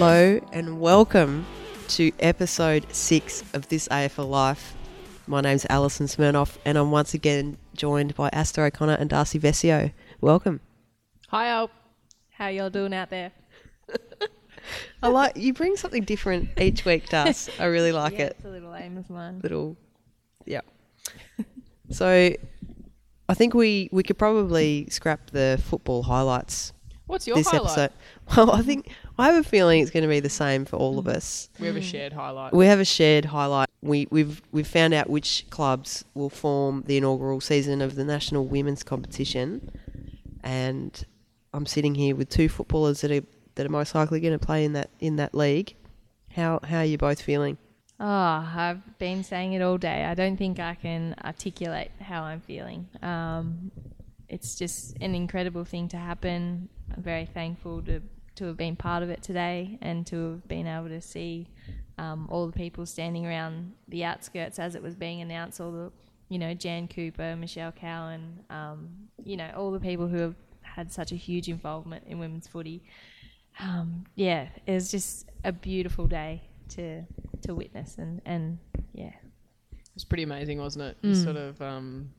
Hello and welcome to episode six of This AFL Life. My name's Alison Smirnoff and I'm once again joined by Aasta O'Connor and Darcy Vescio. Welcome. Hi, Al. How y'all doing out there? I like you bring something different each week, Darcy. I really like yeah, it. It's a little aim of mine. Little, yeah. so, I think we we could probably scrap the football highlights What's your this highlight? episode. Well, I think I have a feeling it's going to be the same for all of us. We have a shared highlight. We have a shared highlight. We, we've we've found out which clubs will form the inaugural season of the national women's competition, and I'm sitting here with two footballers that are that are most likely going to play in that in that league. How how are you both feeling? Oh, I've been saying it all day. I don't think I can articulate how I'm feeling. Um, it's just an incredible thing to happen. I'm very thankful to to have been part of it today and to have been able to see um, all the people standing around the outskirts as it was being announced. All the, you know, Jan Cooper, Michelle Cowan, um, you know, all the people who have had such a huge involvement in women's footy. Um, yeah, it was just a beautiful day to to witness and and yeah, It was pretty amazing, wasn't it? Mm. Sort of. Um,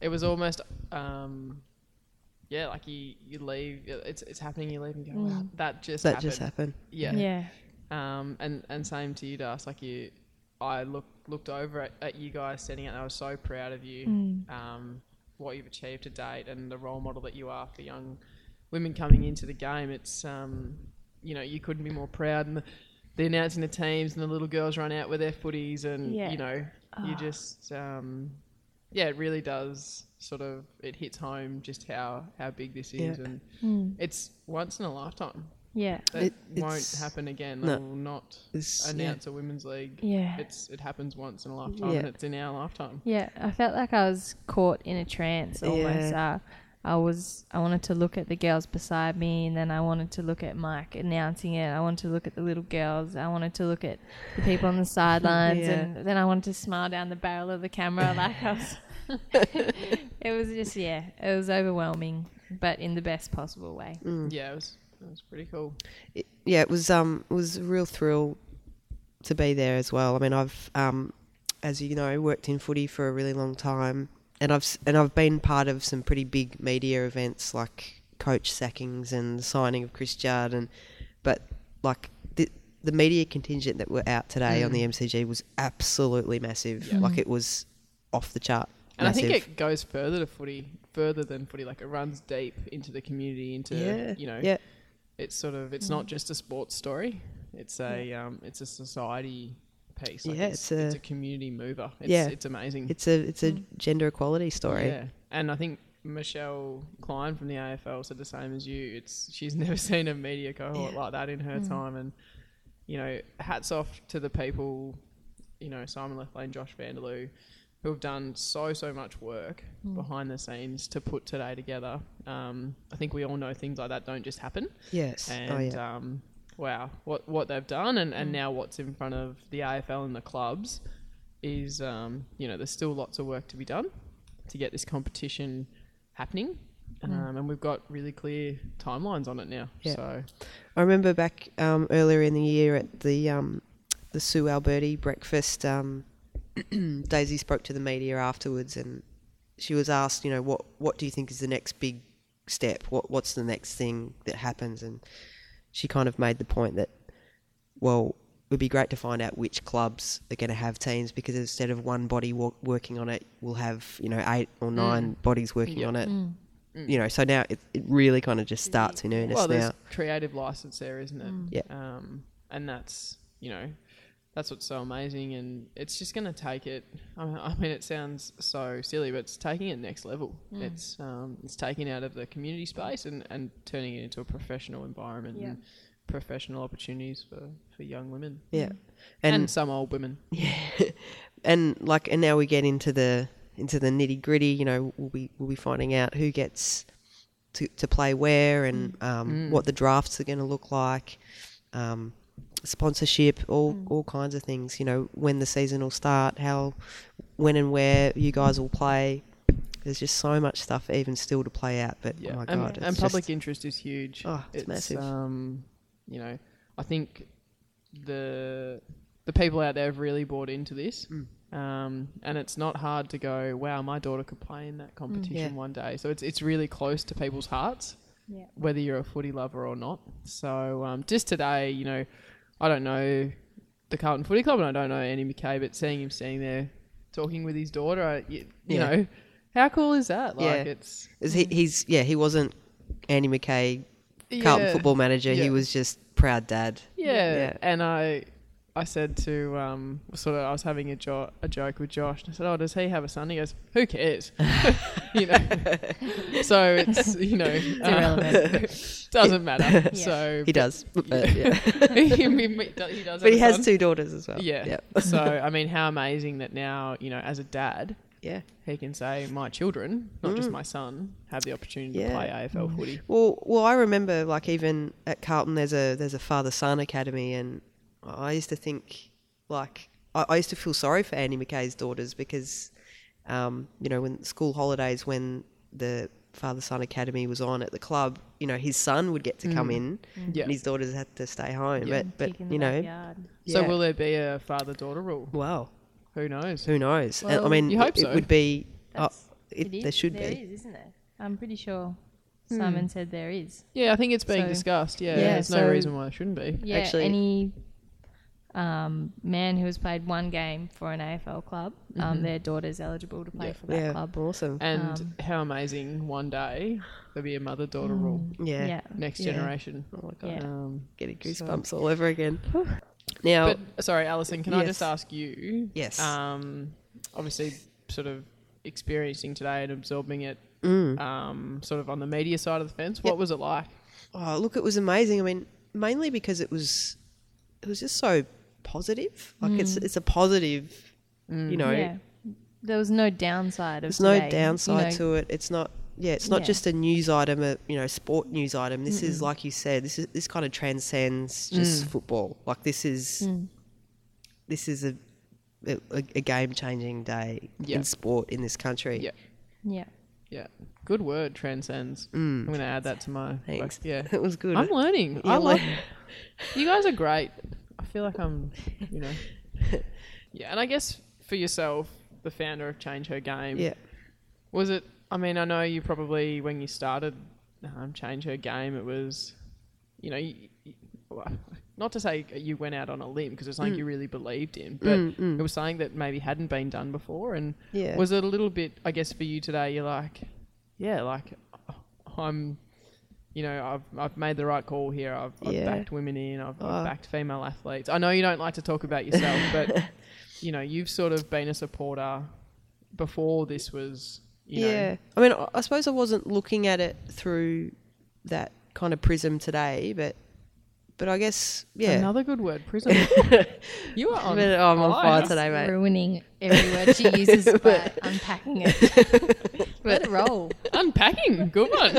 it was almost. Um, yeah, like you, you leave. It's it's happening. You leave and go, wow, Mm. that just That happened. just happened. Yeah. yeah, Um, and and same to you, Das. Like you, I looked looked over at, at you guys setting out. and I was so proud of you. Mm. Um, what you've achieved to date and the role model that you are for young women coming into the game. It's um, you know, you couldn't be more proud. And the, the announcing the teams and the little girls run out with their footies, and Yeah. you know, you Ah. just um, yeah, it really does sort of it hits home just how how big this is, Yeah. and Mm. it's once in a lifetime. yeah, That It- won't happen again. no. They will not It's- announce a women's league. yeah. It's it happens once in a lifetime, Yeah. and it's in our lifetime. Yeah, I felt like I was caught in a trance almost. Uh, I was I wanted to look at the girls beside me and then I wanted to look at Mike announcing it. I wanted to look at the little girls. I wanted to look at the people on the sidelines Yeah. and then I wanted to smile down the barrel of the camera like I was It was just yeah, it was overwhelming, but in the best possible way. Mm. Yeah, it was it was pretty cool. it, yeah, it was um it was a real thrill to be there as well. I mean, I've um as you know worked in footy for a really long time, and I've and I've been part of some pretty big media events like coach sackings and the signing of Chris Judd, and but like the the media contingent that were out today on Mm. the MCG was absolutely massive. Yeah. Like it was off the chart. And I think it goes further to footy, further than footy. Like it runs deep into the community, into yeah, you know, yeah, it's sort of it's not just a sports story. It's a um, it's a society piece. Like Yeah, it's, it's a- it's a community mover. It's, Yeah. it's amazing. it's a it's a gender equality story. Yeah, and I think Michelle Klein from the AFL said the same as you. It's she's never seen a media cohort Yeah. like that in her Mm. time, and you know, hats off to the people, you know, Simon Lethlean, Josh Vanderloo, who have done so so much work Mm. behind the scenes to put today together. Um, I think we all know things like that don't just happen, Yes. and oh yeah. um, wow, what what they've done, and, and Mm. now what's in front of the AFL and the clubs is, um, you know, there's still lots of work to be done to get this competition happening, Mm. um, and we've got really clear timelines on it now. Yeah. So I remember back um, earlier in the year at the um, the Sue Alberti breakfast. Um, Daisy spoke to the media afterwards, and she was asked, you know, what what do you think is the next big step? What what's the next thing that happens? And she kind of made the point that, well, it would be great to find out which clubs are going to have teams because instead of one body wo- working on it, we'll have you know eight or nine bodies working Yeah. on it. Mm. Mm. You know, so now it, it really kind of just starts in earnest well, there's now. creative license there, isn't it? Mm. Yeah. Um, and that's you know, that's what's so amazing, and it's just going to take it. I mean, I mean, it sounds so silly, but it's taking it next level. Mm. It's um, it's taking out of the community space and, and turning it into a professional environment Yeah. and professional opportunities for, for young women Yeah, and, and some old women. Yeah, and like, and now we get into the into the nitty gritty. You know, we'll be we'll be finding out who gets to to play where and um, Mm. what the drafts are going to look like, um, sponsorship, all Mm. all kinds of things. You know, when the season will start, how, when and where you guys will play. There's just so much stuff even still to play out. But Yeah, oh my and, god, and it's public just- interest is huge. Oh, it's massive. Um, you know, I think the the people out there have really bought into this. Mm. Um, and it's not hard to go, wow, my daughter could play in that competition Yeah. one day. So it's it's really close to people's hearts, Yeah. whether you're a footy lover or not. So um, just today, you know, I don't know the Carlton Footy Club and I don't know Andy McKay, but seeing him standing there talking with his daughter, I, you, you Yeah. know, how cool is that? Like Yeah. it's Is he, he's yeah, he wasn't Andy McKay, Carlton yeah. football manager. Yeah. He was just proud dad. Yeah. Yeah. and I, I said to um, sort of, I was having a, jo- a joke with Josh. And I said, "Oh, does he have a son?" He goes, "Who cares?" you know. so it's you know, uh, irrelevant. doesn't matter. Yeah. So He does, but yeah. he, he does. He does but he has son. two daughters as well. Yeah. yeah, so I mean, how amazing that now you know, as a dad, yeah. he can say, "My children, not just Mm. my son, have the opportunity to play AFL footy." Well, well, I remember like even at Carlton, there's a there's a father son academy, and I used to think like I, I used to feel sorry for Andy McKay's daughters because, um, you know, when school holidays when the father son academy was on at the club, you know, his son would get to come Mm. in, Yeah. and his daughters had to stay home. Yeah. But but Kick in the you know, backyard. So yeah. will there be a father-daughter rule? wow, Who knows? who knows? And, I Well, mean, you hope it so. would be. Oh, That's- it, it is, there should there be. is, isn't there? I'm pretty sure Hmm. Simon said there is. Yeah, I think it's being So- discussed. Yeah, Yeah, there's no so- reason why it shouldn't be. Yeah, Actually- any um, man who has played one game for an AFL club, um, Mhm. their daughter's eligible to play Yeah. for that Yeah, club. awesome. And Um, how amazing one day there'll be a mother-daughter rule. Mm, Yeah. yeah. Next Yeah. generation. Oh my god, Yeah. Um, getting So- goosebumps all over again. Now, but sorry, Alison, can I just ask you? Yes. Um, obviously, sort of experiencing today and absorbing it, mm. um, sort of on the media side of the fence. Yep. What was it like? Oh, look, it was amazing. I mean, mainly because it was, it was just so positive. Like it's Mm. it's a positive, Mm. you know. yeah. There was no downside of There's no today, you downside know, to it. It's not. Yeah, it's not Yeah. just a news item, a you know sport news item. This is Mm-mm. like you said. This is this kind of transcends just Mm. football. Like this is Mm. this is a a, a game changing day Yeah. in sport in this country. Yeah. Yeah. Yeah, good word, transcends. I'm Mm. going to add that to my. Thanks. Yeah, It was good. I'm learning. I You're love. learning. You guys are great. I feel like I'm, you know. Yeah, and I guess for yourself, the founder of Change Her Game, yeah. was it? I mean, I know you probably when you started um, Change Her Game, it was, you know, you, you- well, not to say you went out on a limb because it's something Mm. you really believed in, but Mm, mm. it was something that maybe hadn't been done before. And Yeah. was it a little bit? I guess for you today, you're like, yeah, like I'm. You know, I've I've made the right call here. I've, I've Yeah. backed women in. I've, Oh. I've backed female athletes. I know you don't like to talk about yourself, but you know, you've sort of been a supporter before this was. You yeah. Know, I mean, I- I suppose I wasn't looking at it through that kind of prism today, but but I guess yeah. Another good word, prism. you are on. But I'm on fire fire. today, mate. Ruining every word she uses by unpacking it. Let it roll. Unpacking, good one.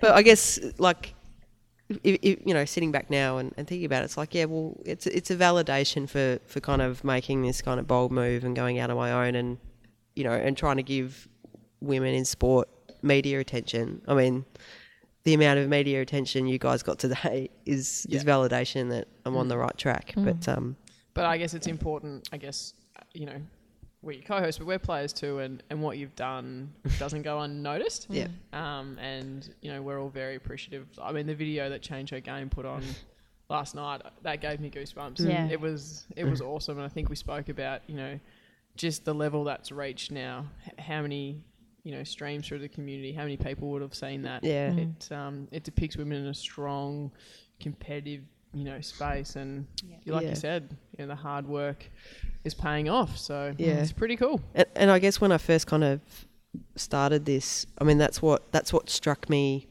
But I guess like if, if, you know, sitting back now and, and thinking about it, it's like yeah, well, it's it's a validation for for kind of making this kind of bold move and going out on my own and you know and trying to give women in sport media attention. I mean. The amount of media attention you guys got today is, is validation that I'm on the right track. But um, But I guess it's important. I guess you know, we're your co-hosts, but we're players too, and, and what you've done doesn't go unnoticed. yeah, Um, and you know, we're all very appreciative. I mean, the video that Change Her Game put on last night that gave me goosebumps. Yeah. It was it was awesome, and I think we spoke about you know just the level that's reached now. H- how many you know streams through the community? How many people would have seen that? yeah, Mm. It um, it depicts women in a strong, competitive you know space, and Yeah. like Yeah. you said, you know, the hard work is paying off. So mm, Yeah. it's pretty cool. And, and I guess when I first kind of started this, I mean that's what that's what struck me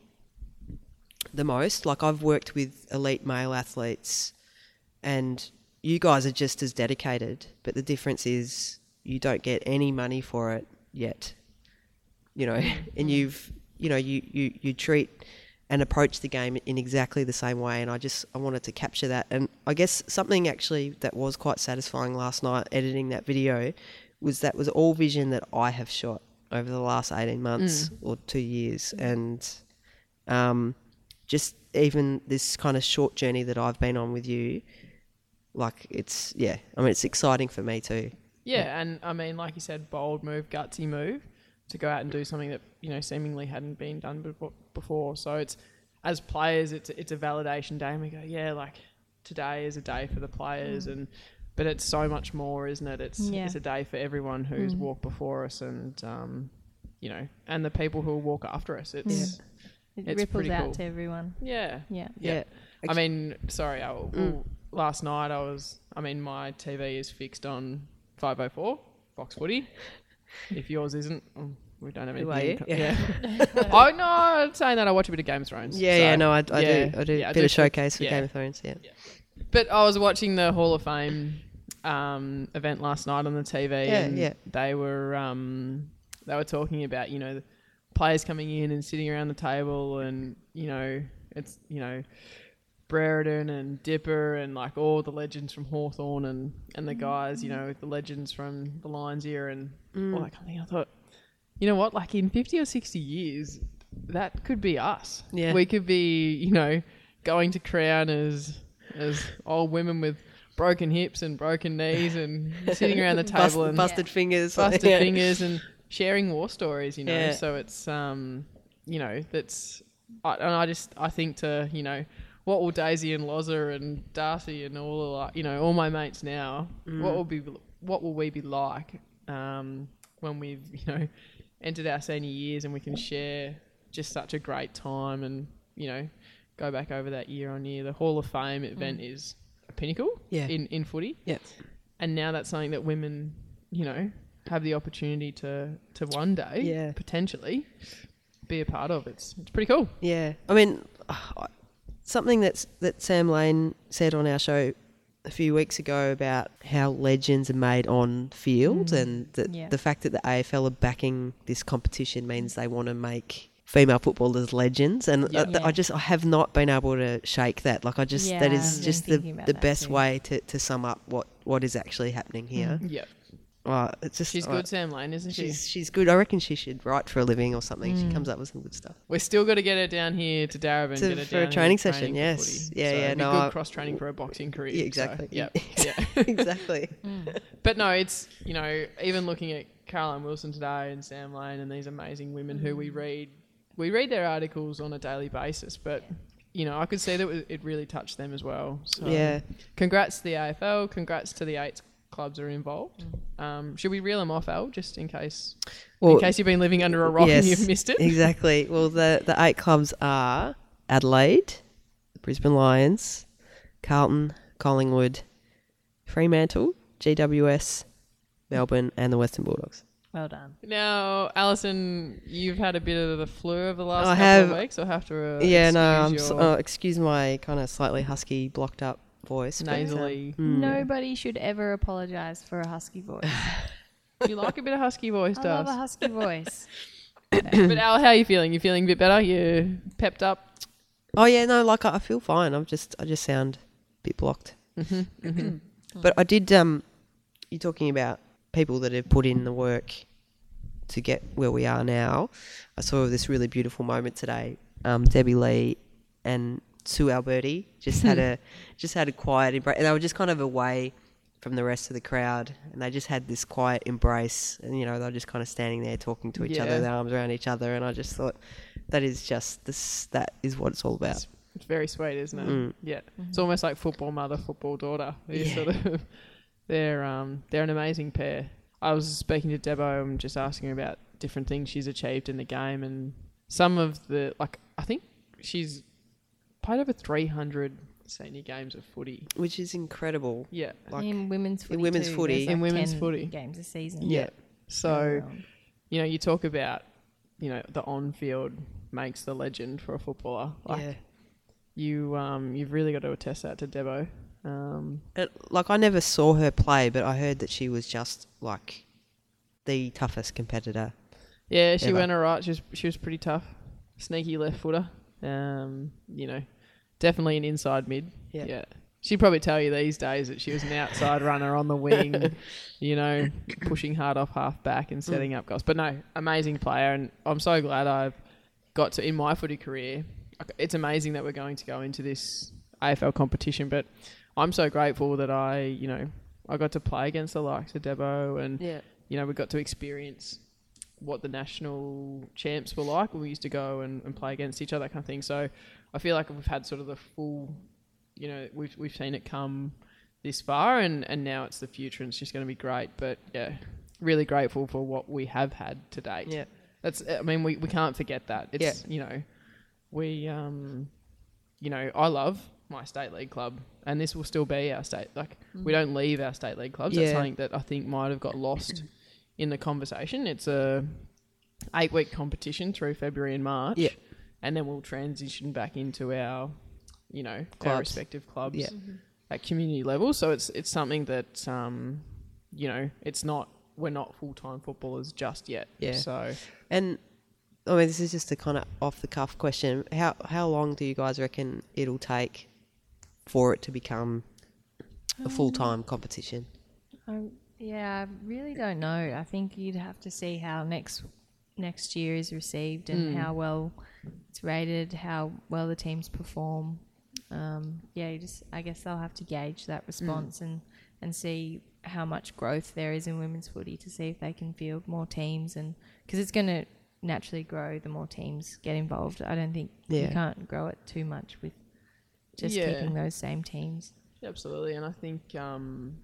the most. Like I've worked with elite male athletes, and you guys are just as dedicated, but the difference is you don't get any money for it yet. You know, and mm. you've you know you you you treat and approach the game in exactly the same way and I just I wanted to capture that and I guess something actually that was quite satisfying last night editing that video was that was all vision that I have shot over the last 18 months or 2 years and um just even this kind of short journey that I've been on with you, like it's yeah. I mean, it's exciting for me too. Yeah, and I mean, like you said, bold move, gutsy move to go out and do something that you know seemingly hadn't been done befo- before. So it's as players, it's it's a validation day, and we go, yeah, like today is a day for the players, and but it's so much more, isn't it? It's Yeah. it's a day for everyone who's Mm. walked before us, and um, you know, and the people who will walk after us. It's It It's ripples out cool. to everyone. yeah, Yeah. yeah. Yeah. I mean, sorry, I, well, Mm. last night I was. I mean, my TV is fixed on 504 Fox Footy. If yours isn't, um, we don't have Who are you? Yeah. oh no, I'm saying that I watch a bit of Game of Thrones. Yeah, so, yeah, no, I, I yeah, do. I do yeah, a bit do of showcase for yeah. Game of Thrones. Yeah. But I was watching the Hall of Fame um, event last night on the TV. And yeah. They were um, they were talking about you know the players coming in and sitting around the table, and you know it's you know Brereton and Dipper and like all the legends from Hawthorn and and the guys you know the legends from the Lions era and Mm. all that kind of thing. I thought, you know what, like in fifty or sixty years, that could be us. Yeah. we could be you know going to crown as as old women with broken hips and broken knees and sitting around the table Bust- and busted fingers. busted yeah. fingers and sharing war stories, you know. Yeah. So it's um, you know, that's I, and I just I think to you know, what will Daisy and Loza and Darcy and all the like, you know, all my mates now, Mm. what will be what will we be like um, when we've you know entered our senior years and we can share just such a great time and you know go back over that year on year. The Hall of Fame event is a pinnacle Mm. Yeah. in in footy Yeah. and now that's something that women, you know, have the opportunity to to one day Yeah. potentially be a part of. It's it's pretty cool. Yeah, I mean, something that's that Sam Lane said on our show a few weeks ago about how legends are made on field, Mm. and the, Yeah. the fact that the AFL are backing this competition means they want to make female footballers legends, and Yeah. I, th- I just I have not been able to shake that. Like I just that Yeah, is I've just the the best too. way to, to sum up what what is actually happening here. Yeah, Uh, it's just she's uh, good, Sam Lane, isn't she? She's she's good. I reckon she should write for a living or something. She Mm. comes up with some good stuff. We're still got to get her down here to Darebin To- get her for a down here training training session, for yes. Yeah, so yeah, it'd be no, good cross training for a boxing career. Yeah, so, exactly. yeah, yeah. exactly. But no, it's you know even looking at Caroline Wilson today and Sam Lane and these amazing women who we read, we read their articles on a daily basis. But you know I could see that it- it really touched them as well. So Yeah. Congrats to the AFL. Congrats to the eight clubs are involved. Um, should we reel them off, Al, just in case Well, in case you've been living under a rock and you've missed it? exactly. Well, the the eight clubs are Adelaide, the Brisbane Lions, Carlton, Collingwood, Fremantle, GWS, Melbourne, and the Western Bulldogs. Well done. Now, Alison, you've had a bit of the flu over the last I couple have- of weeks. I'll have to uh, yeah, no, I'm excuse so, your oh, excuse my kind of slightly husky, blocked up voice. nasally. mm. Nobody should ever apologize for a husky voice. you like a bit of husky voice, does. I love does. a husky voice. but Al, how are you feeling? You feeling a bit better? You pepped up? Oh yeah, no, like I I feel fine. I'm just I just sound a bit blocked. Mm-hmm, But I did. Um, you're talking about people that have put in the work to get where we are now. I saw this really beautiful moment today. Um, Debbie Lee and Sue Alberti just had a just had a quiet embrace. and They were just kind of away from the rest of the crowd, and they just had this quiet embrace. And you know, they were just kind of standing there talking to each Yeah. other, their arms around each other. And I just thought that is just this. That is what it's all about. It's, it's very sweet, isn't it? Mm. Yeah, it's almost like football mother, football daughter. These Yeah. sort of, they're um, they're an amazing pair. I was speaking to Debo and just asking her about different things she's achieved in the game, and some of the like I think she's played over three hundred senior games of footy. which is incredible. Yeah, Like in women's footy, In women's too, footy- there's In women's 10 footy. games a season. yeah. So Um, you know, you talk about you know the on-field makes the legend for a footballer. Like yeah. you, um, you've really got to attest that to Debo. Um, It, like I never saw her play, but I heard that she was just like the toughest competitor. Yeah, she ever. went alright. She was she was pretty tough, sneaky left footer. Um, you know, definitely an inside mid. Yeah. Yeah, she'd probably tell you these days that she was an outside runner on the wing. You know, pushing hard off half back and mm. setting up goals. But no, amazing player, and I'm so glad I've got to in my footy career it's amazing that we're going to go into this AFL competition, but I'm so grateful that I, you know, I got to play against the likes of Debo and Yeah. you know, we got to experience what the national champs were like when we used to go and, and play against each other, that kind of thing. So I feel like we've had sort of the full, you know, we've, we've seen it come this far and, and now it's the future and it's just going to be great. But yeah, really grateful for what we have had to date. Yeah. That's, I mean, we, we can't forget that. It's, you know, we, um, you know, I love my state league club and this will still be our state. Like, we don't leave our state league clubs. That's Yeah. something that I think might have got lost in the conversation. It's a eight week competition through February and March. Yeah. And then we'll transition back into our, you know, our respective clubs Yeah. at community level. So it's it's something that um, you know, it's not we're not full time footballers just yet. Yeah. So And I mean, this is just a kind of off the cuff question. How how long do you guys reckon it'll take for it to become a full time competition? Um, yeah, I really don't know. I think you'd have to see how next next year is received and Mm. how well it's rated, how well the teams perform. Um, yeah, you just I guess they'll have to gauge that response and and see how much growth there is in women's footy to see if they can field more teams and because it's going to naturally grow the more teams get involved. I don't think you can't grow it too much with just Yeah. keeping those same teams. absolutely, and I think um,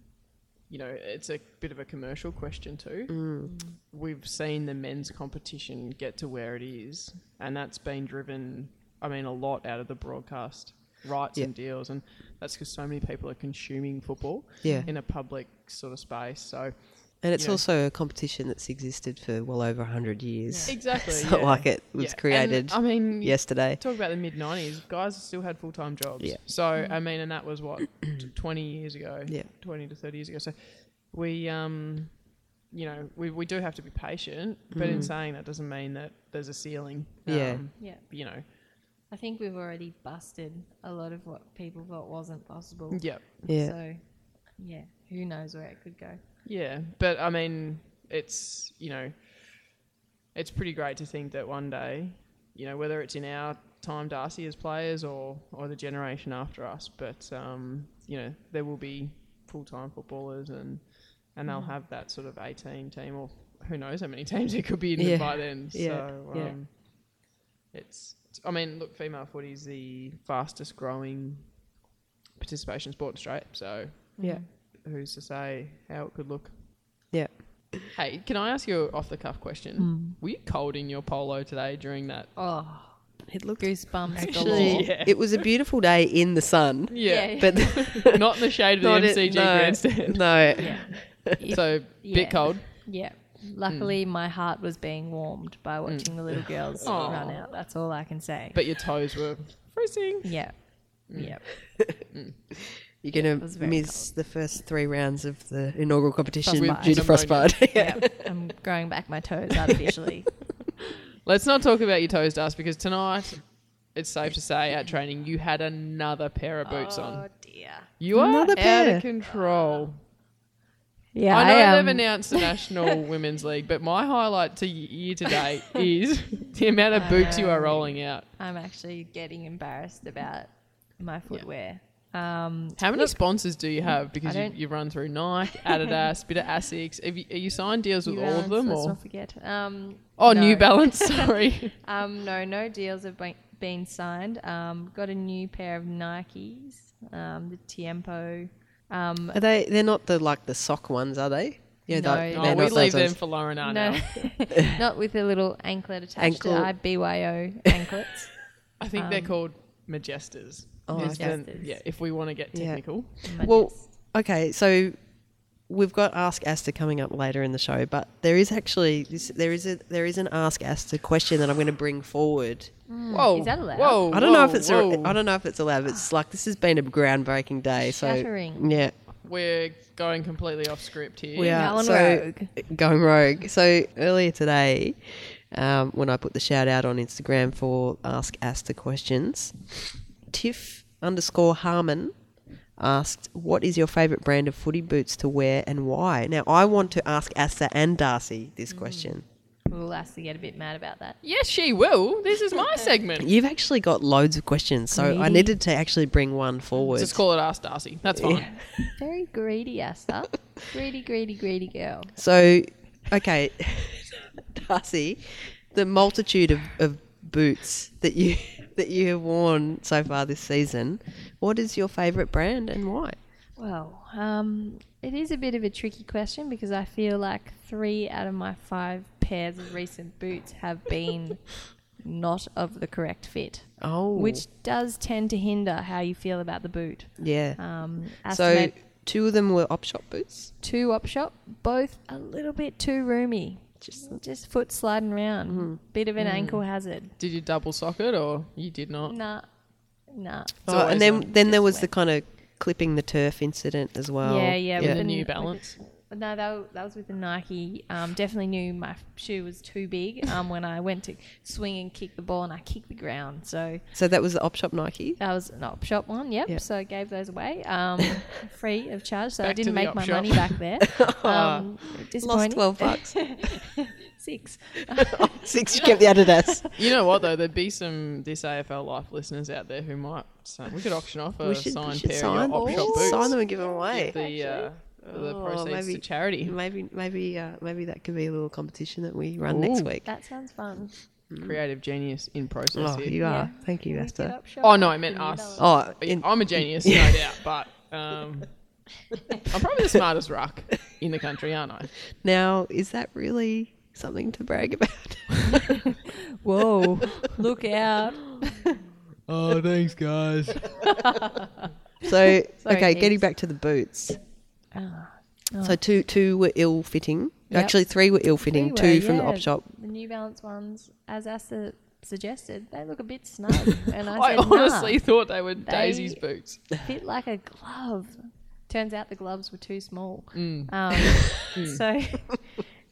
you know it's a bit of a commercial question too. Mm. We've seen the men's competition get to where it is, and that's been driven. I mean, a lot out of the broadcast rights Yeah. and deals, and that's because so many people are consuming football Yeah. in a public sort of space. So And it's you know- also a competition that's existed for well over 100 years. exactly, It's not yeah. like it was Yeah. created And, I mean, yesterday. Talk about the mid '90s. Guys still had full time jobs. Yeah. So I mean, and that was what 20 years ago. Yeah. 20 to 30 years ago. So we, um, you know, we we do have to be patient. But in Mm. saying that, doesn't mean that there's a ceiling. Yeah. Um, Yeah. you know. I think we've already busted a lot of what people thought wasn't possible. Yeah. Yeah. So, yeah, who knows where it could go. Yeah. But I mean, it's you know, it's pretty great to think that one day, you know, whether it's in our time, Darcy, as players, or or the generation after us, but um, you know, there will be full time footballers, and and they'll Mm. have that sort of eighteen team, or who knows how many teams it could be in Yeah. by then. Yeah. So um, Yeah. it's, it's, I mean, look, female footy is the fastest growing participation sport in Australia. So Yeah. Who's to say how it could look? Yeah. Hey, can I ask you an off the cuff question? Hmm. Were you cold in your polo today during that? Oh, It looked goosebumps actually, galore. Yeah. it was a beautiful day in the sun, Yeah, but not in the shade of the not it- MCG no, grandstand. No. Yeah. So Yeah. bit cold. yeah. Hmm. Luckily, my heart was being warmed by hmm. watching the little girls Aw. run out. That's all I can say. but your toes were freezing. yeah. Yeah. You're gonna very miss the first three rounds of the inaugural competition Frostbite. due to frostbite. yeah. I'm growing back my toes artificially. Let's not talk about your toes, Dust, because tonight it's safe to say at training you had another pair of boots oh, on. Oh dear. You are Another out pair. of control. Yeah, I know um, they've announced the National Women's League, but my highlight to y- year to date is the amount of boots you are Um, rolling out. I'm actually getting embarrassed about my footwear. Um, How many sponsors do you have? Because you, don't- you run through Nike, Adidas, bit of Asics. Have you, are you signed deals with New all of Balance, them? Let's Or? not forget. Um, Oh, no. New Balance, sorry. Um, no, no deals have been, been signed. Um, got a new pair of Nikes, um, the Tiempo. Um, Are they? They're not the like the sock ones, are they? Yeah, No, they're- oh, they're we leave them ones. for Lauren no, Arnell. not with a little anklet attached Ankle- to IBYO anklets. I think they're called Majestas. Oh, Is the- Majestas. yeah, if we want to get Yeah. technical. Well, Okay, so we've got Ask Aasta coming up later in the show, but there is actually this, there is a there is an Ask Aasta question that I'm going to bring forward. Whoa. Is that allowed? Whoa. I don't know if it's a, I don't know if it's allowed. But it's like this has been a groundbreaking day. Shattering. So yeah, We're going completely off script here. we are Going so rogue. going rogue. So earlier today, um, when I put the shout out on Instagram for Ask Aasta questions, Tiff underscore Harmon asked, "What is your favourite brand of footy boots to wear and why?" Now I want to ask Asa and Darcy this mm. question. We'll ask to get a bit mad about that. Yes, she will. This is my segment. You've actually got loads of questions, so I needed to actually bring one forward. Just call it Ask Darcy. That's fine. Very greedy, Asa. greedy, greedy, greedy girl. So, okay, Darcy, the multitude of, of boots that you that you have worn so far this season, what is your favourite brand and why? Well, um, it is a bit of a tricky question because I feel like three out of my five pairs of recent boots have been not of the correct fit, Oh, which does tend to hinder how you feel about the boot. yeah. Um, so two of them were op shop boots. two op shop, both a little bit too roomy. Just, just foot sliding around. Mm-hmm. Bit of an ankle hazard. Did you double sock it or you did not? Nah, nah. Oh, and then then there was wet. the kind of clipping the turf incident as well. Yeah, yeah, with The the New with Balance. No, that, that was with the Nike. Um, definitely knew my shoe was too big um, when I went to swing and kick the ball and I kicked the ground. So So that was the op shop Nike. that was an op shop one. Yep. Yep. So I gave those away um, free of charge. So I Back to didn't make my shop. money back there. Um, Lost twelve bucks. Six. Six. You kept the Adidas. You know what though? There'd be some this AFL life listeners out there who might. So we could auction off a we should, we signed should pair sign, of your op we shop boots. sign them and give them away. the uh, the Oh, proceeds maybe- to charity. Maybe, maybe, uh, maybe that could be a little competition that we run next week. That sounds fun. Creative genius in process Oh, here. you Yeah. are. Thank you, Can Esther. get Oh no, I meant us. Oh, in- I'm a genius, no doubt, but um, I'm probably the smartest rock in the country, aren't I? now is that really something to brag about? Whoa! Look out! Oh, thanks, guys. so, Sorry, okay, getting back to the boots. Ah. So two two were ill fitting. Yep. Actually, three were ill fitting. Three Two were, from the yeah. op shop. The New Balance ones, as Asa suggested, they look a bit snug. And I, I said, honestly nah, thought they were They- Daisy's boots. fit like a glove. Turns out the gloves were too small. Mm. Um, so,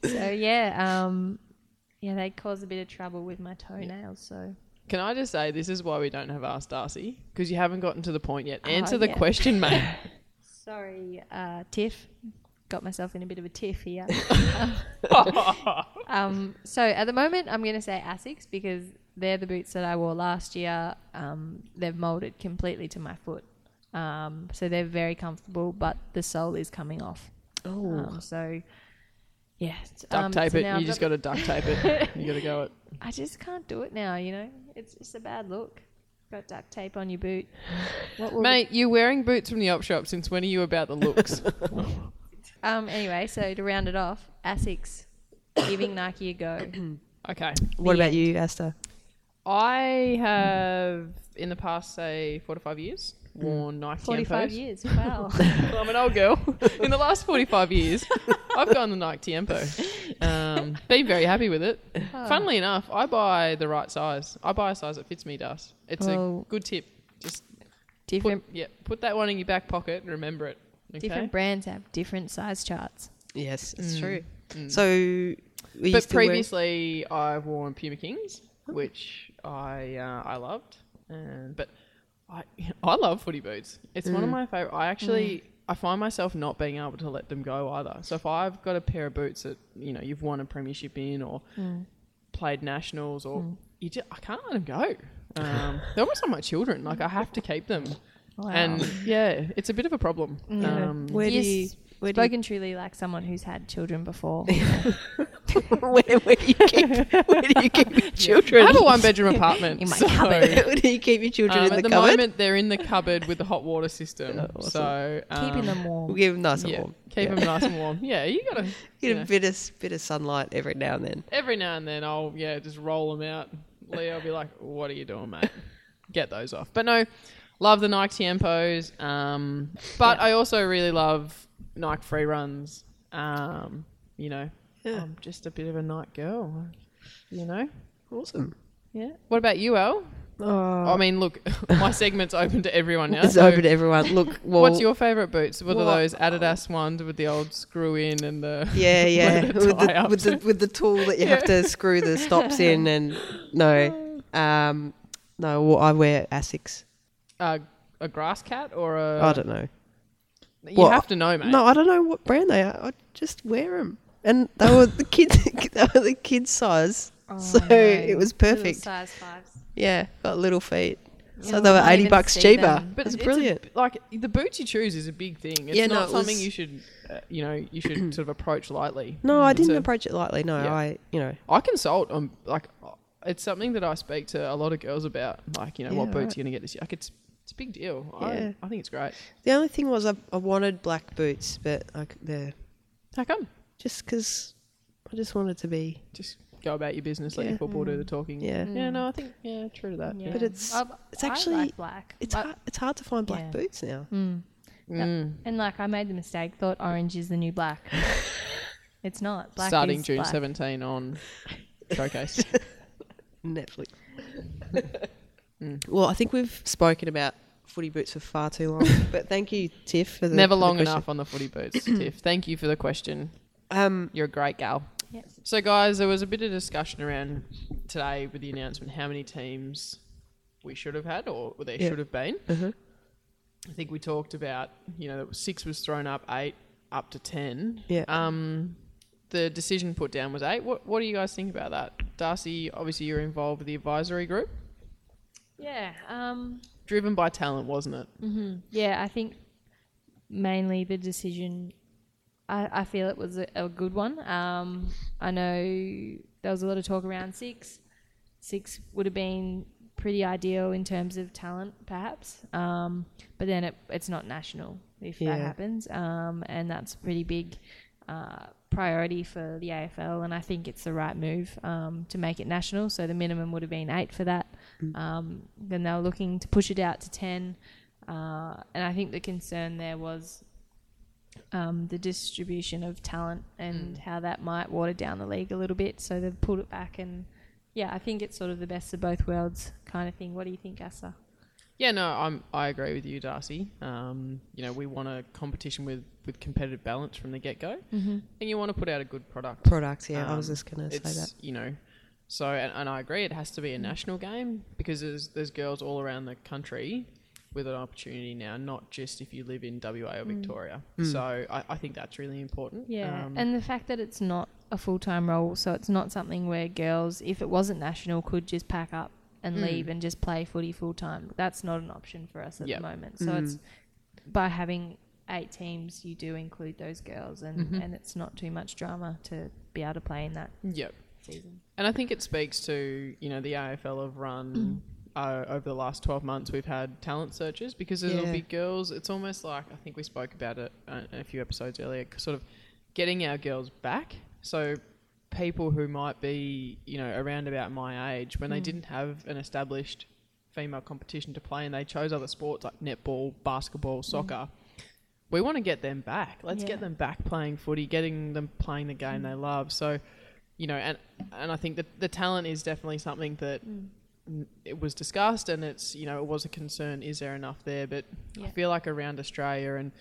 so yeah, um, yeah, they caused a bit of trouble with my toenails. So Can I just say this is why we don't have Ask Darcy because you haven't gotten to the point yet. Oh, Answer the yeah. question, mate. Sorry, uh, Tiff. Got myself in a bit of a tiff here. um, so at the moment, I'm going to say Asics because they're the boots that I wore last year. Um, they've molded completely to my foot, um, so they're very comfortable. But the sole is coming off. Oh, Um, so yeah, duct um, tape so it. You I've just got got to duct tape it. You got to go it. I just can't do it now. You know, it's just a bad look. Got duct tape on your boot. What will Mate, you're wearing boots from the op shop. Since when are you about the looks? um. Anyway, so to round it off, Asics giving Nike a go. okay. what the about end. you, Esther? I have, in the past, say, four to five years, worn Nike Forty-five Tiempos. years. Wow. Well, I'm an old girl. In the last 45 years, I've gone the Nike Tiempo. Um, been very happy with it. Oh. Funnily enough, I buy the right size. I buy a size that fits me, Das. It's Well, a good tip. Just put, different yeah, put that one in your back pocket and remember it. Okay? different brands have different size charts. Yes, it's Mm. true. Mm. So, were you but still wearing- previously, I've worn Puma Kings, which I uh, I loved, and but I I love footy boots. It's one of Mm. my favorite. I actually I find myself not being able to let them go either. So if I've got a pair of boots that you know you've won a premiership in or played nationals or Mm. you just I can't let them go. Um, they're almost like my children. Like I have to keep them, Wow. and yeah, it's a bit of a problem. Yeah. Um, where do you, where do you Spoken truly like someone who's had children before. where, where do you keep where do you keep your children? I have a one bedroom apartment. In my so- cupboard. where do you keep your children Um, in at the, the cupboard? moment, they're in the cupboard with the hot water system. Oh, awesome. So um, Keeping them warm. We'll give them nice and yeah, warm. keep Yeah. them nice and warm. Yeah, you gotta Get you a bit of bit of sunlight every now and then. every now and then. I'll yeah just roll them out. Leo will be like, "What are you doing, mate? Get those off." But no, love the Nike Tiempos. Um, but Yeah. I also really love Nike free runs. Um, you know, Yeah. I'm just a bit of a Nike girl. You know. Awesome. Yeah. What about you, Al? Oh, I mean, look, my segment's open to everyone now. it's so- open to everyone. Look, well, What's your favourite boots? What are those Adidas ones with the old screw in and the yeah, yeah, the with, the, tie-ups. with the with the tool that you have to screw the stops in, and no, um, no, well, I wear Asics. uh, a grass cat or a? I don't know. You Well, have to know, mate. No, I don't know what brand they are. I just wear them. and they were the kids. they were the kids' size. Oh, so no. it was Little perfect. size fives. Yeah, got little feet. So they were eighty bucks cheaper. them. But That's it's a- brilliant. like the boots you choose is a big thing. It's Yeah, no, not it something was- you should, uh, you know, you should sort of approach lightly. no, I didn't a- approach it lightly. No, Yeah. I, you know, I consult on like it's something that I speak to a lot of girls about. Like you know, what boots right. you're gonna get this year. Like it's it's a big deal. Yeah. I, I think it's great. the only thing was I, I wanted black boots, but like they're How come? just because I just wanted to be. Just go about your business. Let Yeah. your football do the talking. Yeah. Yeah. No, I think yeah, true to that. Yeah. But it's- I- it's I actually- like black. It's But- hard, it's hard to find black Yeah. boots now. Mm. Mm. And like I made the mistake, thought orange is the new black. it's not. Black Starting is June black. 17 on Showcase. Netflix. Mm. Well, I think we've spoken about footy boots for far too long. but thank you, Tiff, for the Never for long question. enough on the footy boots, Tiff. Thank you for the question. Um, You're a great gal. Yep. So, guys, there was a bit of discussion around today with the announcement how many teams we should have had or there Yeah. should have been. uh-huh. I think we talked about, you know, that six was thrown up, eight up to ten. Yeah. Um, the decision put down was eight. What What do you guys think about that, Darcy? Obviously, you're involved with the advisory group, Yeah. Um, driven by talent, wasn't it? hmm Yeah, I think mainly the decision. I, I feel it was a, a good one. Um, I know there was a lot of talk around six. Six would have been pretty ideal in terms of talent, perhaps. Um, but then it, it's not national if Yeah. that happens, um, and that's a pretty big uh, priority for the AFL. And I think it's the right move um, to make it national. So the minimum would have been eight for that. Um, then they were looking to push it out to ten, uh, and I think the concern there was um, the distribution of talent and how that might water down the league a little bit. So they've pulled it back, and yeah, I think it's sort of the best of both worlds kind of thing. What do you think, Asa? Yeah, no, I'm, I agree with you, Darcy. Um, you know, we want a competition with, with competitive balance from the get go, Mm-hmm. and you want to put out a good product. Product, yeah. I was Um, just going to say that. you know, so and, and I agree, it has to be a national game because there's there's girls all around the country with an opportunity now, not just if you live in WA or Victoria. So I, I think that's really important. Yeah, Um, and the fact that it's not a full time role, so it's not something where girls, if it wasn't national, could just pack up and Mm. leave and just play footy full time. That's not an option for us at Yep. the moment. So it's by having eight teams, you do include those girls, and Mhm. and it's not too much drama to be able to play in that yep. season. And I think it speaks to you know the AFL have run uh, over the last twelve months. We've had talent searches because there'll Yeah. be girls. It's almost like I think we spoke about it uh, a few episodes earlier. Sort of getting our girls back. So people who might be you know around about my age when they Mm. didn't have an established female competition to play and they chose other sports like netball, basketball, soccer. We want to get them back. Let's Yeah. get them back playing footy, getting them playing the game they love. So, you know, and and I think that the talent is definitely something that Mm. n- it was discussed and it's you know it was a concern. Is there enough there? But I feel like around Australia and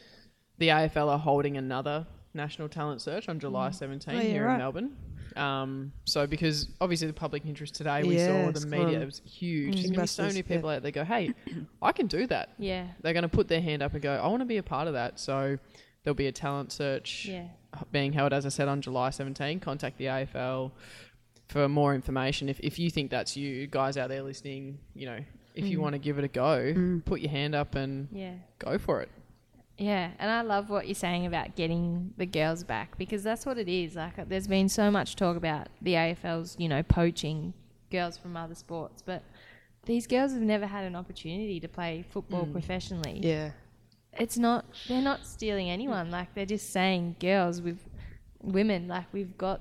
the AFL are holding another national talent search on July 17 Oh, yeah, here right. in Melbourne. Um, so because obviously the public interest today we Yeah, saw the media it was huge. Mm. There's gonna be so many yeah. people out there go, hey, I can do that. Yeah, They're going to put their hand up and go, I want to be a part of that. So there'll be a talent search yeah, being held, as I said, on July 17. Contact the AFL for more information. If, if you think that's you, guys out there listening, you know, if you Mm. want to give it a go, Mm. put your hand up and yeah. go for it. Yeah, and I love what you're saying about getting the girls back because that's what it is. Like, there's been so much talk about the AFL's, you know, poaching girls from other sports, but these girls have never had an opportunity to play football Mm. professionally. Yeah. It's not, they're not stealing anyone. Like, they're just saying, girls, with women, like, we've got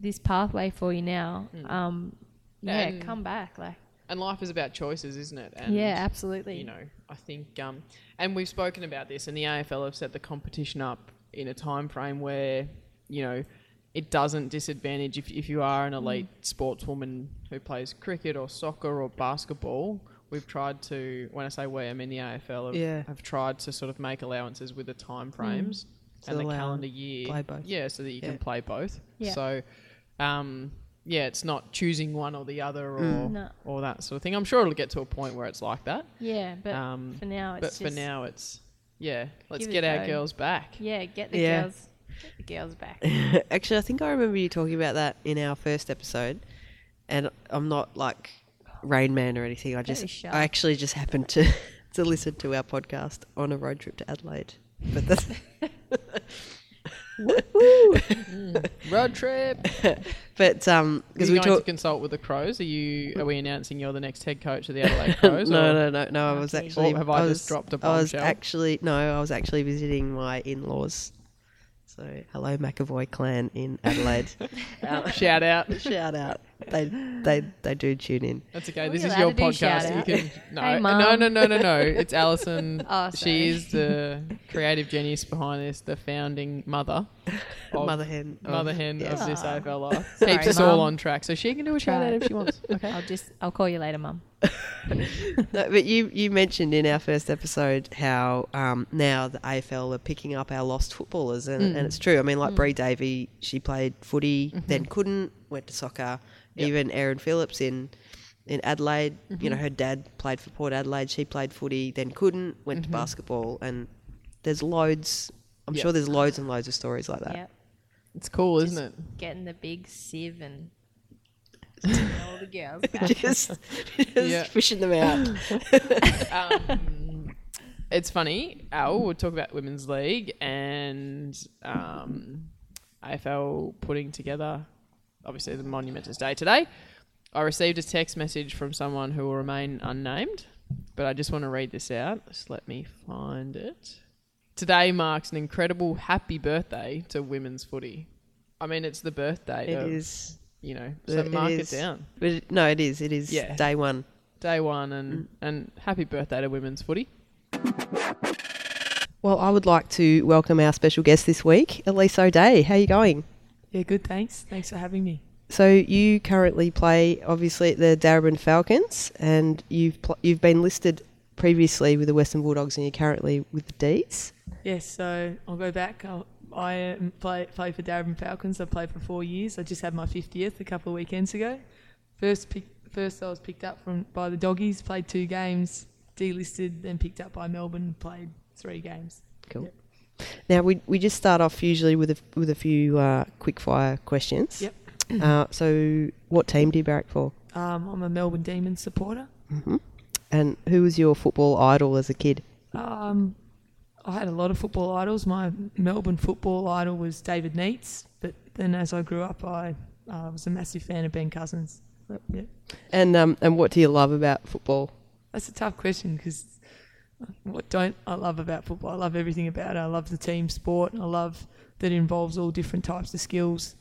this pathway for you now. Mm. Um, yeah, And- come back. Like, And life is about choices, isn't it? And yeah, absolutely. you know, I think, um, and we've spoken about this, and the AFL have set the competition up in a time frame where, you know, it doesn't disadvantage if, if you are an elite sportswoman who plays cricket or soccer or basketball. We've tried to, when I say we, I mean the AFL have, Yeah. have tried to sort of make allowances with the time frames So and the calendar year. play both. Yeah, so that you Yeah. can play both. Yeah. So, um, yeah, it's not choosing one or the other or, Mm. No. or that sort of thing. I'm sure it'll get to a point where it's like that. Yeah, but um, for now, it's but for now, it's yeah. Let's get our go. girls back. yeah, get the Yeah. girls. The girls back. Actually, I think I remember you talking about that in our first episode, and I'm not like Rain Man or anything. I just. I actually just happened to to listen to our podcast on a road trip to Adelaide. But that's Road trip. but um because you we going to consult with the Crows? Are you? Are we announcing you're the next head coach of the Adelaide Crows? No, or- no, no, no. I was actually. Or have I just was, dropped a I was actually no. I was actually visiting my in-laws. So hello, McAvoy clan in Adelaide. Um, Shout out. shout out. They they they do tune in. That's okay. Are this is your podcast. You can no, Hey, no, no, no, no, no. It's Alison. Oh, she is the creative genius behind this, the founding mother, of, Mother hen. of- mother hen yes. of this AFL life. Sorry, Keeps us all Mum. on track, so she can do a shout out if she wants. Okay. I'll just I'll call you later, Mum. No, but you, you mentioned in our first episode how um, now the AFL are picking up our lost footballers, and, Mm. and it's true. I mean, like Bree Davey, she played footy, then couldn't, went to soccer. Mm-hmm. Yep. Even Erin Phillips in in Adelaide, you know, Mm-hmm. her dad played for Port Adelaide. She played footy, then couldn't, went to Mhm. basketball, and there's loads. I'm Yep. sure there's loads and loads of stories like that. Yep. It's cool, Just isn't it? Getting the big sieve and all the girls back. just just Yeah. fishing them out. um, it's funny. Al, we'll talk about women's league and um, AFL putting together, obviously the Monumentous Day today. I received a text message from someone who will remain unnamed, but I just want to read this out. Just let me find it. Today marks an incredible happy birthday to women's footy. I mean, it's the birthday. It of, is. You know, It so mark is. it down. But it, no, it is. It is Yeah. day one. Day one, and mm. and happy birthday to women's footy. Well, I would like to welcome our special guest this week, Elise O'Day. How are you going? Yeah, good. Thanks. Thanks for having me. So you currently play, obviously, at the Darebin Falcons, and you've pl- you've been listed previously with the Western Bulldogs, and you're currently with the Dees. Yes, so I'll go back. I'll, I um, play play for Darebin Falcons. I played for four years. I just had my fiftieth a couple of weekends ago. First, pick, first I was picked up from by the Doggies. Played two games, delisted, then picked up by Melbourne. Played three games. Cool. Yep. Now we we just start off usually with a with a few uh, quick fire questions. Yep. Uh, so, what team do you barrack for? Um, I'm a Melbourne Demons supporter. hmm And who was your football idol as a kid? Um, I had a lot of football idols. My Melbourne football idol was David Neitz, but then as I grew up, I uh, was a massive fan of Ben Cousins. Yeah. And um, and what do you love about football? That's a tough question because what don't I love about football? I love everything about it. I love the team sport. I love that it involves all different types of skills.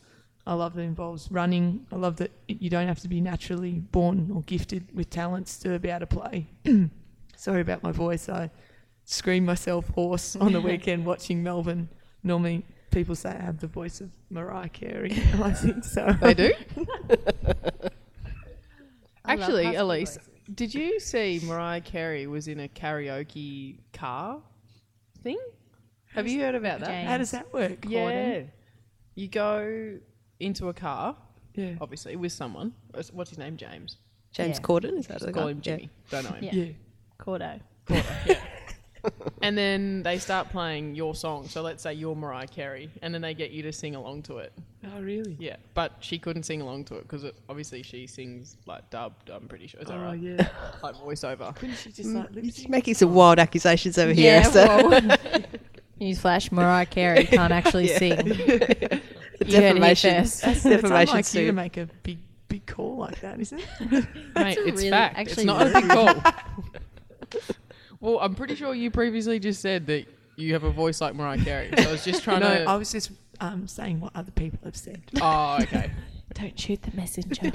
I love that it involves running. I love that you don't have to be naturally born or gifted with talents to be able to play. Sorry about my voice. I scream myself hoarse on the weekend watching Melbourne. Normally, people say I have the voice of Mariah Carey. I think so. They do. Actually, Elise, did you see Mariah Carey was in a karaoke car thing? Have you heard about that? James. How does that work? Yeah. Gordon? You go into a car, Yeah. obviously, with someone. What's- What's his name? James. James Yeah. Corden is that Just the call guy? him Jimmy. Don't know him. Yeah. Yeah. Cordo. And then they start playing your song. So let's say you're Mariah Carey, and then they get you to sing along to it. Oh, really? Yeah, but she couldn't sing along to it because obviously she sings like dubbed. I'm pretty sure. Is that Oh, right? yeah. Like voiceover. Couldn't she just Mm, like lip You're making some wild accusations over here. Yeah, so. well, Newsflash: Mariah Carey can't actually Yeah. sing. It's You heard it defamation. first. That's, that's defamation unlike you to make a big, big call like that, isn't it? Mate, it's really- fact. It's actually not a big call. well, I'm pretty sure you previously just said that you have a voice like Mariah Carey. So I was just trying no, to. I was just um, saying what other people have said. Oh, okay. Don't shoot the messenger.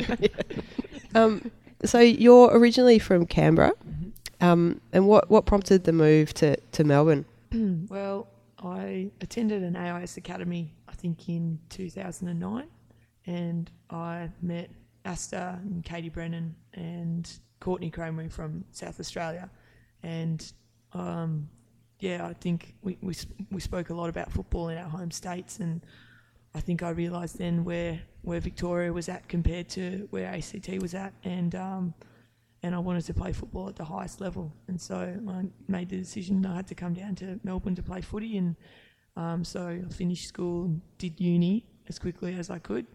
Um, so you're originally from Canberra, Mm-hmm. um, and what, what prompted the move to, to Melbourne? well, I attended an AIS academy, I think in 2009, and I met Aasta and Katie Brennan and Courtney Cramey from South Australia, and um, yeah, I think we, we we spoke a lot about football in our home states, and I think I realised then where where Victoria was at compared to where ACT was at, and um, and I wanted to play football at the highest level, and so I made the decision I had to come down to Melbourne to play footy, and Um, so I finished school, and did uni as quickly as I could,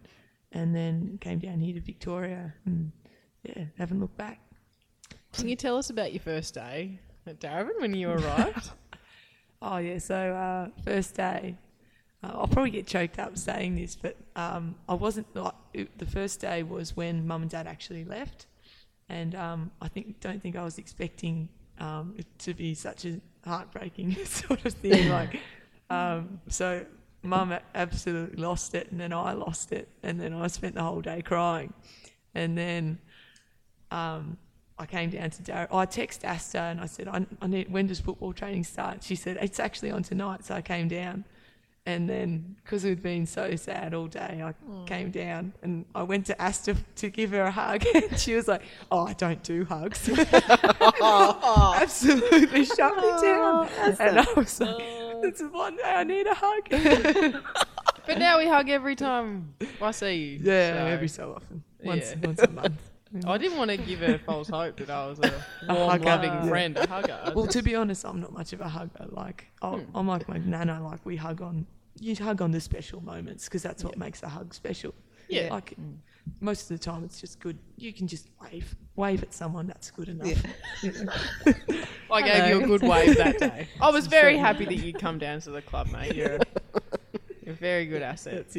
and then came down here to Victoria, and yeah, haven't looked back. Can you tell us about your first day at Darwin when you arrived? Oh yeah, so uh, first day, uh, I'll probably get choked up saying this, but um, I wasn't. Like, it, the first day was when mum and dad actually left, and um, I think don't think I was expecting um, it to be such a heartbreaking sort of thing. Like, um, so mum absolutely lost it, and then I lost it, and then I spent the whole day crying, and then. Um, I came down to Dar- I texted Aasta and I said, I, I need, when does football training start? She said, it's actually on tonight. So I came down. And then, because we'd been so sad all day, I came down and I went to Aasta to give her a hug. And she was like, Oh, I don't do hugs. Absolutely shut me down. and I was like, It's one day I need a hug. but now we hug every time I see you. yeah, so- every so often. Once, Yeah. once a month. I didn't want to give her false hope that I was a A warm, hugger. loving Yeah. friend, a hugger. Well, to be honest, I'm not much of a hugger. Like, I'll, Hmm. I'm like my nana. Like, we hug on, you hug on the special moments because that's what makes a hug special. yeah. Like, most of the time, it's just good. You can just wave, wave at someone. That's good enough. Yeah. I gave you a good wave that day. I was very happy that you'd come down to the club, mate. You're a, you're a very good asset. That's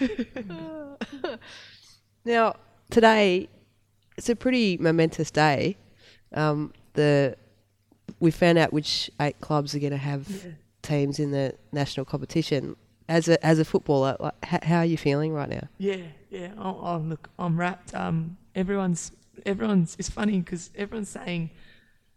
it. Now, today, it's a pretty momentous day. Um, the we found out which eight clubs are going to have Yeah. Teams in the national competition. As a as a footballer, like, h- how are you feeling right now? Yeah, yeah. Oh, oh look, I'm rapt. Um, everyone's everyone's. It's funny because everyone's saying,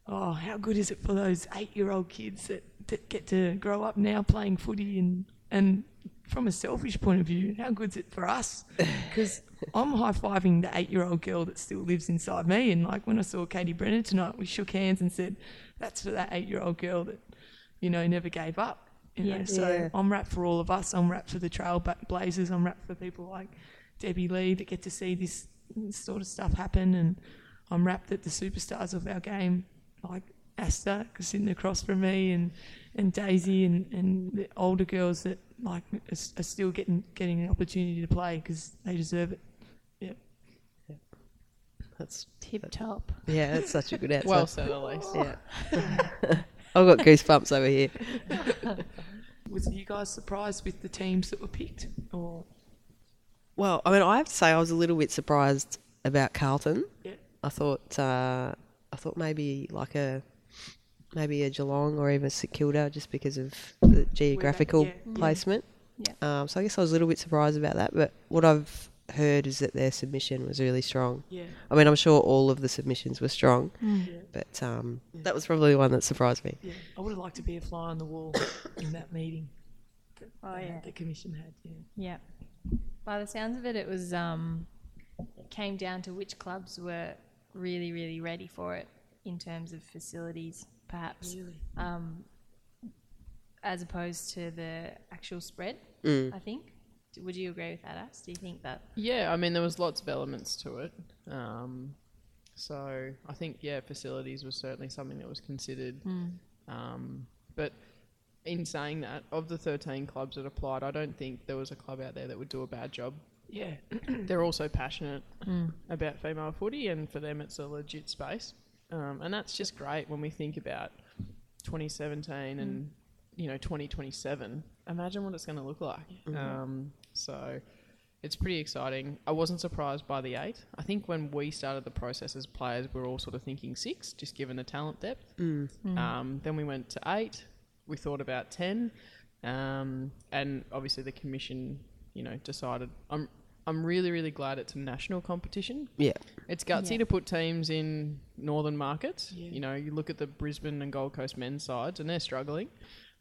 "Oh, how good is it for those eight-year-old kids that, that get to grow up now playing footy?" And and from a selfish point of view, how good's it for us? Because I'm high fiving the eight-year-old girl that still lives inside me. And like when I saw Katie Brennan tonight, we shook hands and said, "That's for that eight-year-old girl that, you know, never gave up." You know, Yeah. so Yeah. I'm rapt for all of us. I'm rapt for the trailblazers. I'm rapt for people like Debbie Lee that get to see this, this sort of stuff happen. And I'm rapt that the superstars of our game, like Aasta, 'cause sitting across from me, and, and Daisy, and, and the older girls that like are, are still getting getting an opportunity to play because they deserve it. Yep. That's Tip top. yeah, that's such a good answer. Well said, Elise. yeah. I've got goosebumps over here. Was you guys surprised with the teams that were picked, or Well, I mean, I have to say, I was a little bit surprised about Carlton. yeah, I thought uh, I thought maybe like a maybe a Geelong or even St Kilda just because of the geographical yeah, placement. Yeah. Um, so I guess I was a little bit surprised about that. But what I've heard is that their submission was really strong. yeah, I mean, I'm sure all of the submissions were strong, yeah? but um, Yeah. that was probably the one that surprised me. Yeah, I would have liked to be a fly on the wall in that meeting. That, Oh, that yeah. the commission had. Yeah, Yeah. By the sounds of it, it was um, it came down to which clubs were really, really ready for it in terms of facilities, perhaps, really. um, as opposed to the actual spread. Mm. I think. D- Would you agree with that, Ash? Do you think that? Yeah, I mean, there was lots of elements to it. Um, so I think, yeah, facilities was certainly something that was considered. Um, but in saying that, of the 13 clubs that applied, I don't think there was a club out there that would do a bad job. Yeah, They're also passionate about female footy, and for them, it's a legit space. Um, and that's just great when we think about 2017 and you know 2027. Imagine what it's going to look like. Um, so it's pretty exciting. I wasn't surprised by the eight. I think when we started the process as players, we were all sort of thinking six, just given the talent depth. Um, then we went to eight. We thought about ten, um, and obviously the commission, you know, decided. I'm I'm really really glad it's a national competition. Yeah, It's gutsy Yeah. to put teams in northern markets. Yeah. You know, you look at the Brisbane and Gold Coast men's sides, and they're struggling.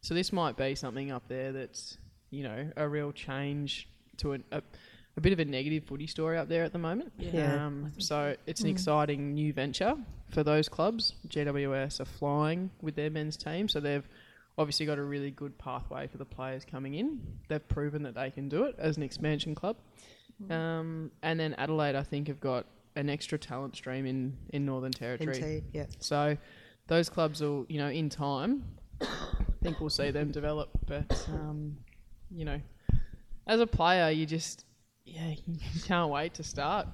So this might be something up there that's you know a real change to an, a a bit of a negative footy story up there at the moment. Yeah. Um, so it's an exciting new venture for those clubs. GWS are flying with their men's team, so they've obviously got a really good pathway for the players coming in. They've proven that they can do it as an expansion club. Um, and then Adelaide, I think, have got an extra talent stream in, in Northern Territory. NT, yeah. So those clubs will, you know, in time, think we'll see them develop. But um, you know, as a player, you just yeah, you can't wait to start.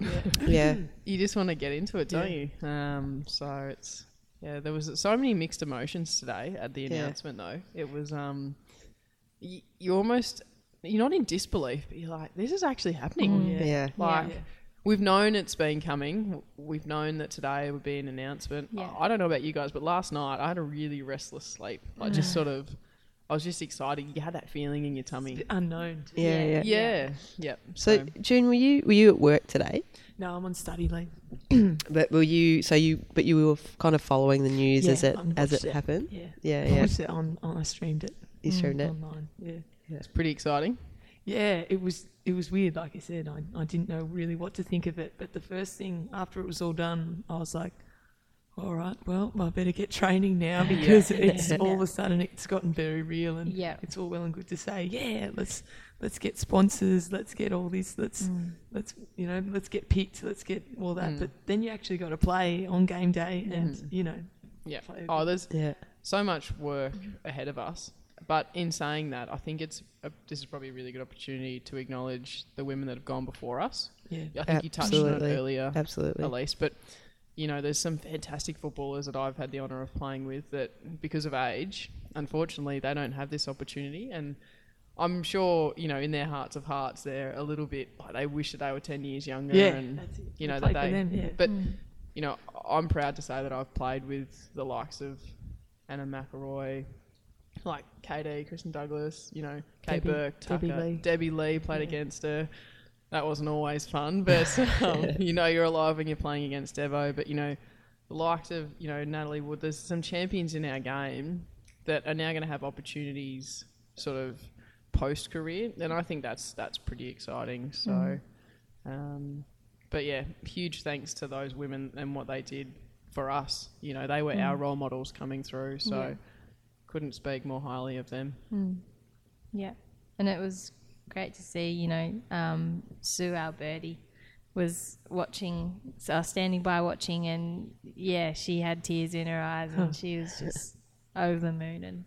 Yeah. you just want to get into it, don't you? Um, so it's yeah. There was so many mixed emotions today at the Yeah. announcement, though. It was um, y- you almost you're not in disbelief, but you're like, this is actually happening. Yeah. Yeah. Like Yeah. We've known it's been coming. We've known that today would be an announcement. Yeah. I don't know about you guys, but last night I had a really restless sleep. Like just mm. sort of, I was just excited. You had that feeling in your tummy. Unknown. too. Yeah, yeah. Yeah, yep. So, June, were you were you at work today? No, I'm on study leave. But were you? So you, but you were f- kind of following the news Yeah, as it as it it. happened. Yeah. Yeah, I yeah. watched it on, on I streamed it. You streamed mm, it. online. Yeah. it's pretty exciting. Yeah, it was it was weird. Like I said, I, I didn't know really what to think of it. But the first thing after it was all done, I was like, "All right, well, I better get training now because it's all of a sudden it's gotten very real and Yeah. it's all well and good to say, yeah, let's let's get sponsors, let's get all this, let's Mm. let's you know, let's get picked, let's get all that. Mm. But then you actually got to play on game day, and Mm. you know, Yeah. Oh, there's Yeah. so much work ahead of us. But in saying that, I think it's a, this is probably a really good opportunity to acknowledge the women that have gone before us. yeah, I think you touched on it earlier. Absolutely. Elise. But you know, there's some fantastic footballers that I've had the honour of playing with that, because of age, unfortunately, they don't have this opportunity. And I'm sure, you know, in their hearts of hearts, they're a little bit like they wish that they were ten years younger. yeah, and that's it. you know Play that for they. them, yeah. But mm. you know, I'm proud to say that I've played with the likes of Anna McElroy, like KD, Kristen Douglas, you know, Kate Debbie- Burke, Tucker, Debbie Lee. Debbie Lee played Yeah. against her. That wasn't always fun, but um, you know you're alive when you're playing against Devo. But you know, the likes of you know Natalie Wood, there's some champions in our game that are now going to have opportunities, sort of post career, and I think that's that's pretty exciting. So, um, but yeah, huge thanks to those women and what they did for us. You know, they were our role models coming through. So, Yeah. Couldn't speak more highly of them. Mm. Yeah, and it was great to see. You know, um, Sue Alberti was watching, uh, standing by watching, and yeah, she had tears in her eyes, and she was just over the moon. And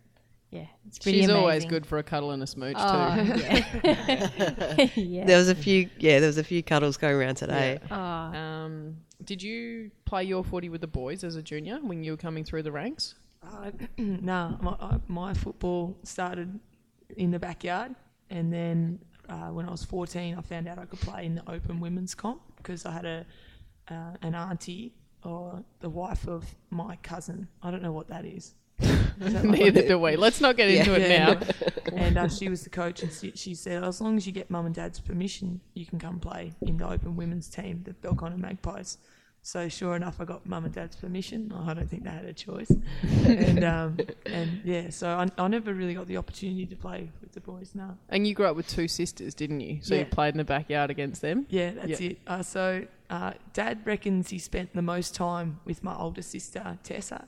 yeah, it's pretty She's always good for a cuddle and a smooch Oh, too. yeah. yeah. There was a few. Yeah, there was a few cuddles going around today. Oh, Um, did you play your footy with the boys as a junior when you were coming through the ranks? No, my, my football started in the backyard, and then uh, when I was 14, I found out I could play in the open women's comp because I had a uh, an auntie or the wife of my cousin. I don't know what that is. That Neither do we. Let's not get into it Yeah, now. and uh, she was the coach, and she, she said, as long as you get mum and dad's permission, you can come play in the open women's team, the Belconnen Magpies. So sure enough, I got mum and dad's permission. I don't think they had a choice, and um, and yeah, so I, I never really got the opportunity to play with the boys. now. And you grew up with two sisters, didn't you? So you played in the backyard against them. yeah, that's Yeah. it. Uh, so uh, dad reckons he spent the most time with my older sister Tessa,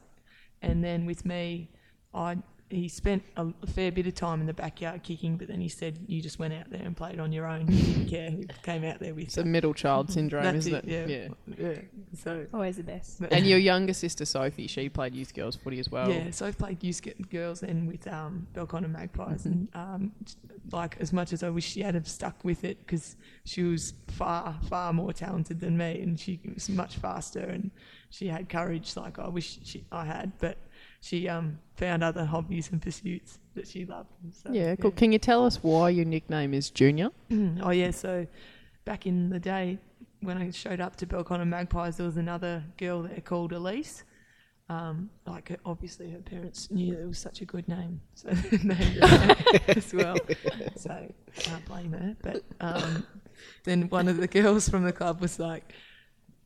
and then with me, I he spent a, a fair bit of time in the backyard kicking, but then he said you just went out there and played on your own. You didn't care who came out there with It's a middle child syndrome, That's isn't it, it? yeah. Yeah. So. always the best. And your younger sister Sophie, she played youth girls footy as well. Yeah, so I've played youth girls and with um, Belconnen Magpies, and um, like as much as I wish she had have stuck with it because she was far far more talented than me, and she was much faster, and she had courage like I wish she, I had, but she um, found other hobbies and pursuits that she loved. So, Yeah, cool. Can you tell us why your nickname is Junior? oh yeah, so back in the day when I showed up to Belconnen Magpies, there was another girl there called Elise. Um, like her- obviously her parents knew it was such a good name, so named as well. So can't blame her. But um, then one of the girls from the club was like,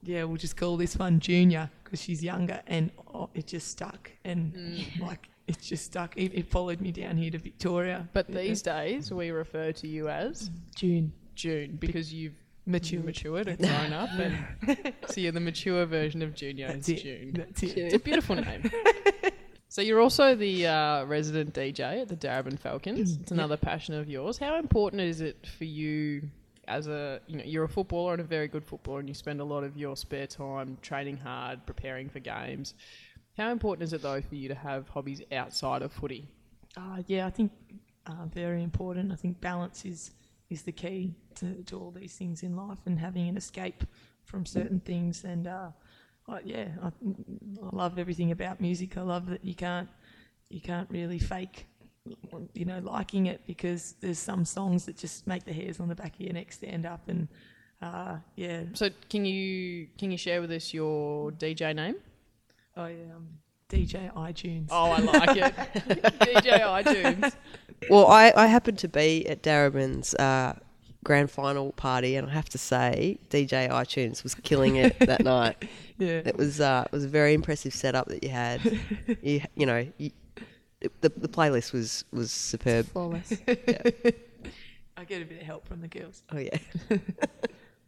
"Yeah, we'll just call this one Junior because she's younger," and oh, it just stuck, and mm. like it just stuck. It, it followed me down here to Victoria. But Yeah. these days we refer to you as June June because you've Matured. Mm. matured and grown up, and so you're the mature version of Junior. That's it's it. June. That's it. It's a beautiful name. so you're also the uh, resident DJ at the Darebin Falcons. Mm. It's another passion of yours. How important is it for you as a you know you're a footballer and a very good footballer, and you spend a lot of your spare time training hard, preparing for games. How important is it though for you to have hobbies outside of footy? Uh, yeah, I think uh, very important. I think balance is is the key to, to all these things in life, and having an escape from certain things. And uh, I, yeah, I, I love everything about music. I love that you can't you can't really fake you know liking it because there's some songs that just make the hairs on the back of your neck stand up and uh, yeah So can you can you share with us your DJ name? I um, DJ iTunes. Oh, I like it. DJ iTunes. Well, I, I happened to be at Darebin's uh, grand final party, and I have to say, DJ iTunes was killing it that night. yeah. It was uh, it was a very impressive setup that you had. you you know you, the the playlist was was superb. Flawless. I get a bit of help from the girls. Oh yeah,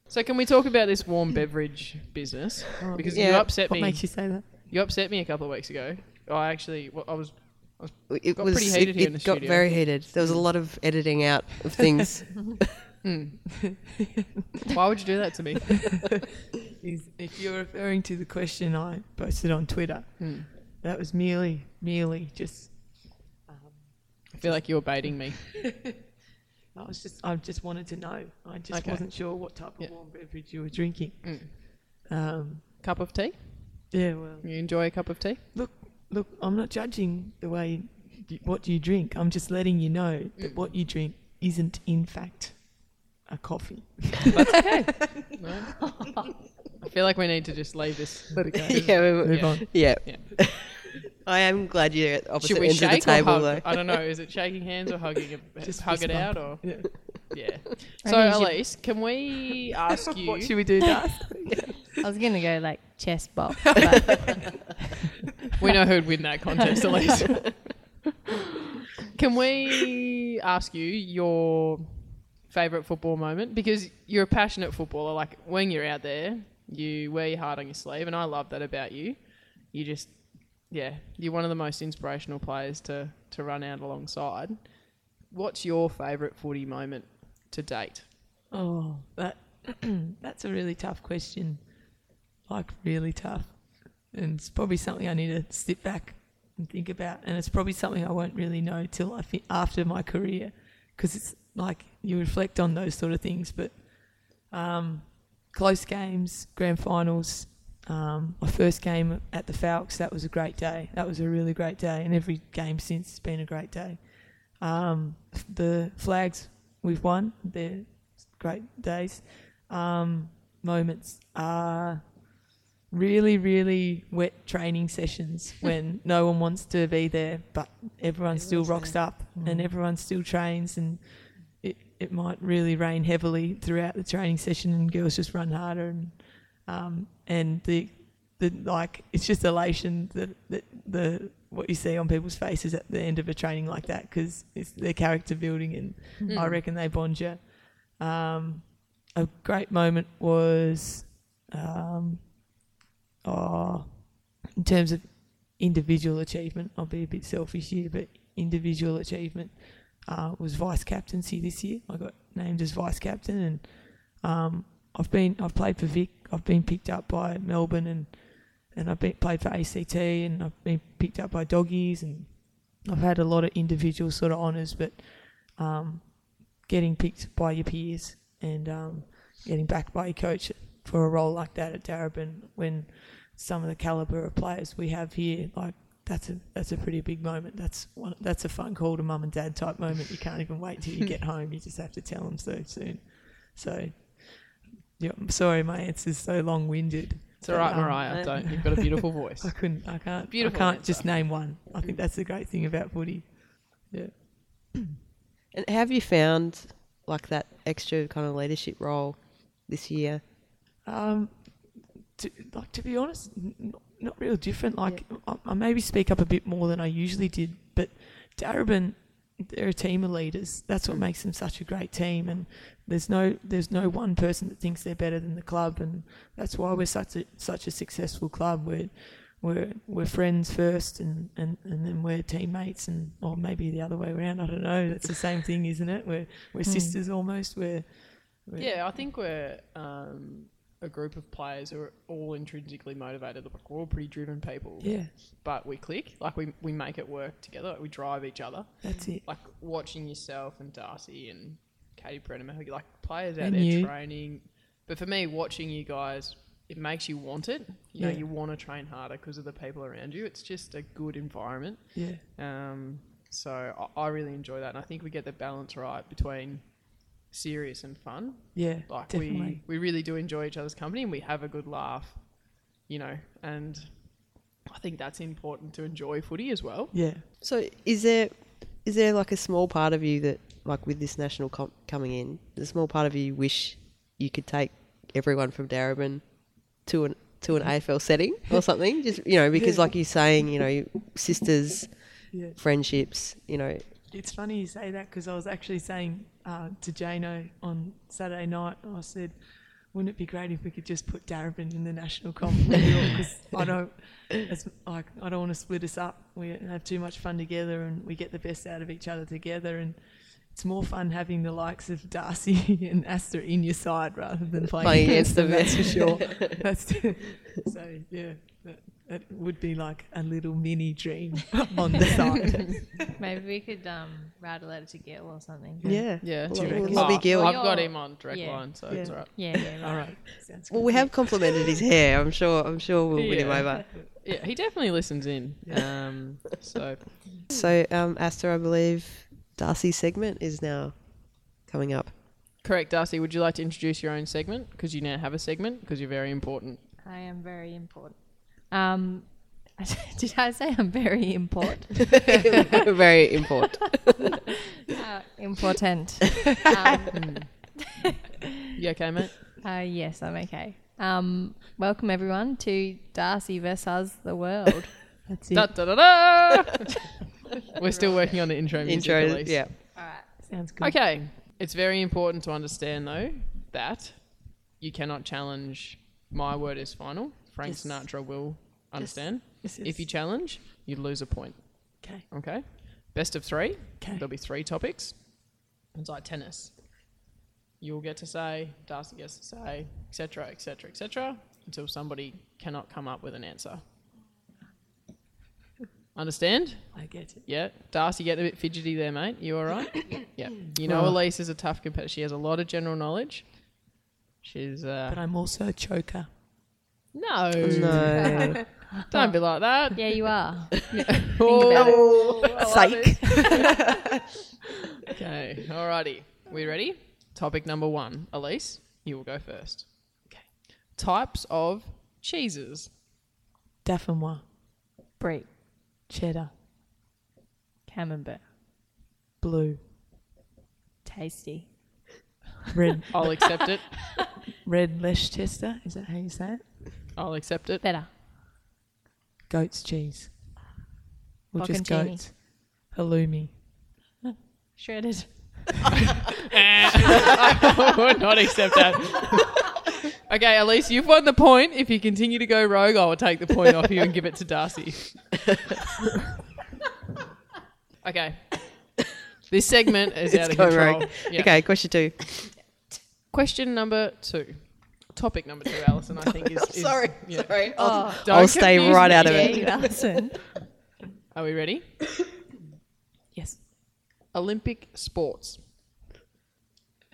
So can we talk about this warm beverage business? Because you Yeah. upset What me. makes you say that? You upset me a couple of weeks ago. I actually, well, I was. it Got was pretty heated it, here in it the got studio. very heated. There was a lot of editing out of things. Hmm. Why would you do that to me? If you're referring to the question I posted on Twitter, Hmm. that was merely merely just. I feel like you're baiting me. I was just I just wanted to know. I just Okay. wasn't sure what type of Yeah. warm beverage you were drinking. Mm. Um, Cup of tea? yeah, well, You enjoy a cup of tea? look, look, I'm not judging the way you, what you drink. I'm just letting you know that Mm. what you drink isn't in fact a coffee. That's okay. I feel like we need to just leave this. Let it go. yeah, we were- Move Yeah. on. yeah. Yeah. I am glad you're at opposite Should we ends of the shake or table, hug? though. I don't know. Is it shaking hands or hugging? It, Just hug fist it bump. out or Yeah. yeah. So think you should- Elise, can we ask you? What should we do, Darth? I was gonna go like chest bop. But We know who'd win that contest, Elise. Can we ask you your favourite football moment? Because you're a passionate footballer. Like when you're out there, you wear your heart on your sleeve, and I love that about you. You just, yeah, you're one of the most inspirational players to to run out alongside. What's your favourite footy moment to date? Oh, that that's a really tough question. Like really tough, and it's probably something I need to sit back and think about. And it's probably something I won't really know till I fi- after my career, because it's like you reflect on those sort of things. But um, close games, grand finals. Um, my first game at the Falcons, that was a great day. That was a really great day, and every game since has been a great day. Um, the flags we've won, they're great days. Um, moments are really, really wet training sessions when no one wants to be there, but everyone still rocks there. up and everyone still trains and it, it might really rain heavily throughout the training session and girls just run harder and um, and the the like it's just elation that, that the what you see on people's faces at the end of a training like that because it's their character building and I reckon they bond you. Um, a great moment was, um, oh, in terms of individual achievement, I'll be a bit selfish here, but individual achievement uh, was vice captaincy this year. I got named as vice captain, and um, I've been I've played for Vic. I've been picked up by Melbourne, and and I've been played for ACT, and I've been picked up by Doggies, and I've had a lot of individual sort of honours, but um, getting picked by your peers and um, getting backed by your coach for a role like that at Darebin when some of the caliber of players we have here, like that's a that's a pretty big moment. That's one that's a phone call to mum and dad type moment. You can't even wait till you get home. You just have to tell them so soon. So, yeah, I'm sorry, my answer's so long winded. It's all right, Um, Mariah. Don't. You've got a beautiful voice. I couldn't. I can't. Beautiful I can't answer. just name one. I think that's the great thing about footy. Yeah. And have you found like that extra kind of leadership role this year? Um, to, like to be honest, n- not, not real different. Like I, I maybe speak up a bit more than I usually did, but Darebin, they're a team of leaders. That's what makes them such a great team. And there's no there's no one person that thinks they're better than the club, and that's why we're such a such a successful club. We're we're we're friends first, and, and, and then we're teammates, and or maybe the other way around. I don't know. That's the same thing, isn't it? We're we're Hmm. sisters almost. We're, we're Yeah, I think we're um, a group of players who are all intrinsically motivated. Like we're all pretty driven people, Yeah, but we click. Like we we make it work together. Like we drive each other. that's it. Like watching yourself and Darcy and Katie Brennan, like players out And there you. training. But for me, watching you guys, it makes you want it. You know, Yeah. you want to train harder because of the people around you. It's just a good environment. Yeah, Um, so I, I really enjoy that, and I think we get the balance right between serious and fun. yeah, Like definitely. we we really do enjoy each other's company, and we have a good laugh, you know. And I think that's important to enjoy footy as well. yeah, So is there is there like a small part of you that like with this national comp coming in, the small part of you wish you could take everyone from Darebin to an to an AFL setting or something? Just you know, because like you're saying, you know, sisters, yeah. friendships, you know, It's funny you say that because I was actually saying uh, to Jano on Saturday night, I said, wouldn't it be great if we could just put Darebin in the national comp because I don't, it's like I don't want to split us up. We have too much fun together and we get the best out of each other together and. It's more fun having the likes of Darcy and Aasta in your side rather than playing, Playing against them. That's for sure. That's so yeah. That, that would be like a little mini dream on the side. Maybe we could um, write a letter to Gil or something. yeah. Yeah, Well, do you well, reckon? Lobby Gill. I've got him on direct yeah. line, so Yeah. it's all right. Yeah, yeah, right. All right. Sounds Well, good. we have complimented his hair. I'm sure. I'm sure we'll win him over. Yeah, he definitely listens in. Um, so So, um, Aasta, I believe Darcy's segment is now coming up. correct, Darcy. Would you like to introduce your own segment because you now have a segment because you're very important. I am very important. Um, did I say I'm very important? Very important. uh, important. Um, You okay, mate? uh, yes, I'm okay. Um, welcome everyone to Darcy versus the world. That's it. Da, da, da, da. We're still working on the intro music. Intro. Elise. Yeah. All right. Sounds good. Okay. It's very important to understand though that you cannot challenge my word is final. Frank Yes. Sinatra will understand. Yes, If you challenge, you lose a point. okay. Okay. Best of three. Okay. There'll be three topics. It's like tennis. You'll get to say, Darcy gets to say, etc., etc., etc., until somebody cannot come up with an answer. Understand? I get it. Yeah. Darcy getting a bit fidgety there, mate. You all right? yeah. You know, Right. Elise is a tough competitor. She has a lot of general knowledge. She's But uh, I'm also a choker. No, No. don't be like that. Yeah, you are. Oh, oh Psych. Okay, alrighty. We ready? Topic number one. Elise, you will go first. Okay. Types of cheeses. Dauphinois. Brie, Cheddar. camembert, Blue. tasty, Red. I'll accept it. red Leicester. Is that how you say it? I'll accept it. better, Goat's cheese. Or just Bocconcini. goats. Halloumi. shredded. I would not accept that. okay, Elise, you've won the point. If you continue to go rogue, I will take the point off you and give it to Darcy. okay. This segment is It's out of going control. rogue. Yeah. Okay, question two. Question number two. Topic number two, Alison, I think is. is sorry, yeah. sorry. I'll, Don't I'll stay right me. out of it. you Alison. Are we ready? Yes. Olympic sports.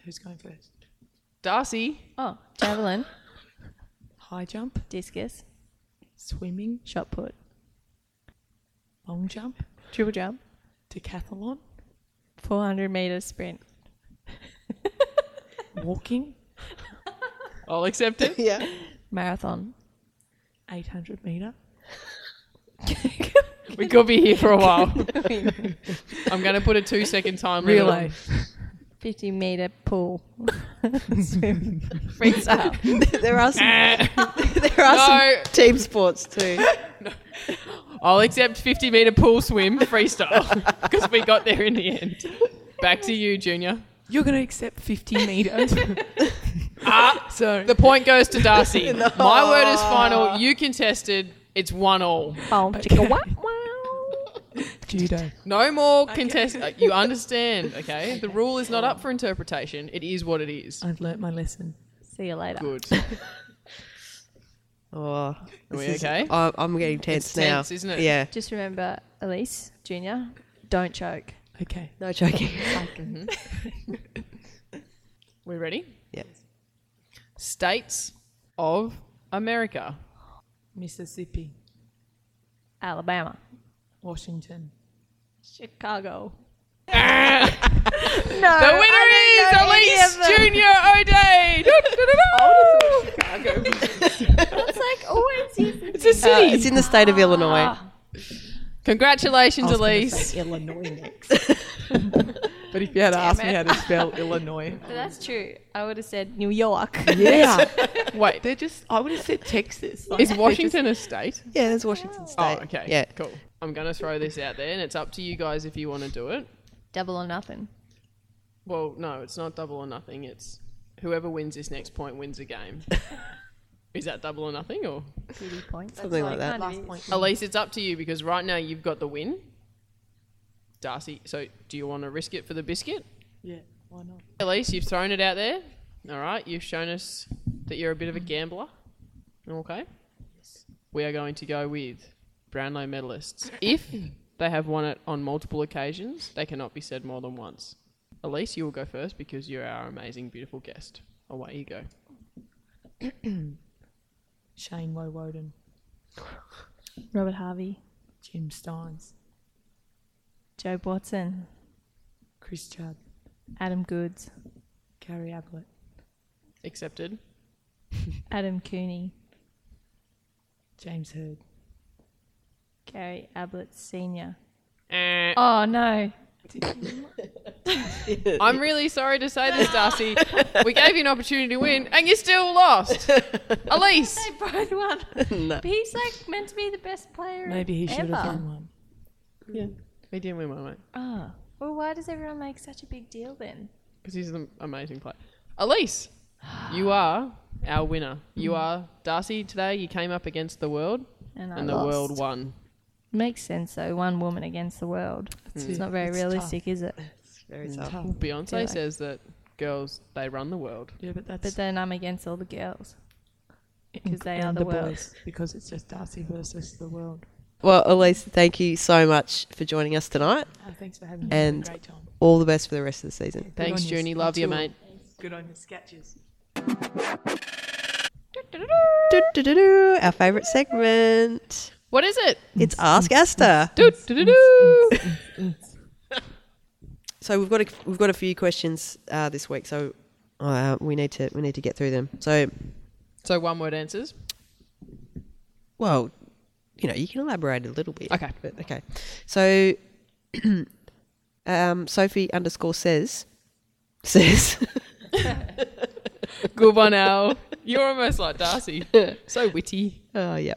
Who's going first? Darcy, Oh, javelin, High jump. discus, Swimming. shot put, Long jump. triple jump, Decathlon. 400 meter sprint, Walking. I'll accept it. Yeah. marathon, 800 meter. We could be here for a while. I'm going to put a two second time limit on- Relay. 50 meter pool, swim, freestyle. there are some. there are No. some team sports too. I'll accept 50 meter pool swim freestyle because we got there in the end. Back to you, Junior. You're going to accept 50 meters. Ah, so the point goes to Darcy. My word is final. You contested. It's one all. Boom, chicka, wow, wow. judo. No more contest. uh, You understand, okay? The rule is not up for interpretation. It is what it is. I've learnt my lesson. See you later. Good. Oh, Are this we is- okay? I, I'm getting tense It's now. tense, isn't it? Yeah. Just remember, Elise Junior, don't choke. Okay. No joking. We ready? Yeah. States of America. Mississippi, Alabama, Washington, Chicago. The winner is Elise Junior O'Day. It's like always is. It's a city. Uh, it's in the state of Illinois. Congratulations, Elise. Illinois next. but if you had asked me how to spell Illinois, But that's true. I would have said New York. yeah, Wait, they're just. I would have said Texas. Like, is they're Washington a state? Yeah, there's Washington oh, State. Oh, okay. Yeah. Cool. I'm going to throw this out there, and it's up to you guys if you want to do it. Double or nothing. Well, no, it's not double or nothing. It's whoever wins this next point wins a game. is that double or nothing, or Thirty points. Something like that. kind of Last point. Elise? It's up to you because right now you've got the win. Darcy, so do you want to risk it for the biscuit? Yeah, why not? Elise, you've thrown it out there. All right, you've shown us that you're a bit of a gambler. Okay. Yes. We are going to go with Brownlow medalists. If they have won it on multiple occasions, they cannot be said more than once. Elise, you will go first because you're our amazing, beautiful guest. Away you go. Shane Woe Woden, Robert Harvey, Jim Stynes, Jobe Watson, Chris Judd, Adam Goodes, Gary Ablett, Accepted. Adam Cooney, James Hird, Gary Ablett Senior. Eh. Oh no! I'm really sorry to say this, Darcy. we gave you an opportunity to win, and you still lost. Elise. They both won. no. But he's like meant to be the best player. Maybe he should ever. have won one. Yeah, we didn't win one, mate. Oh. Well, why does everyone make such a big deal then? because he's an amazing player. Elise, you are our winner. You mm. are Darcy. Today you came up against the world, And I and the lost. world won. Makes sense though. One woman against the world. That's It's not very It's realistic, is it? It's very It's tough. tough. Beyonce Yeah. says that girls they run the world. Yeah, but that's But then I'm against all the girls. because they are and the world. boys, because it's just Darcy versus the world. Well, Elise, thank you so much for joining us tonight. Oh, thanks for having me. And- great time. All the best for the rest of the season. Thanks, on. Junie. Love you, mate. Good on your sketches. Our favourite segment. What is it? It's Ask Aasta. Do, do, do, do. So we've got a, we've got a few questions uh, this week, so uh, we need to we need to get through them. So, So one word answers. well, you know, you can elaborate a little bit. Okay. But, okay. So, um, Sophie underscore says says Good one, Al. You're almost like Darcy. So witty. oh yeah.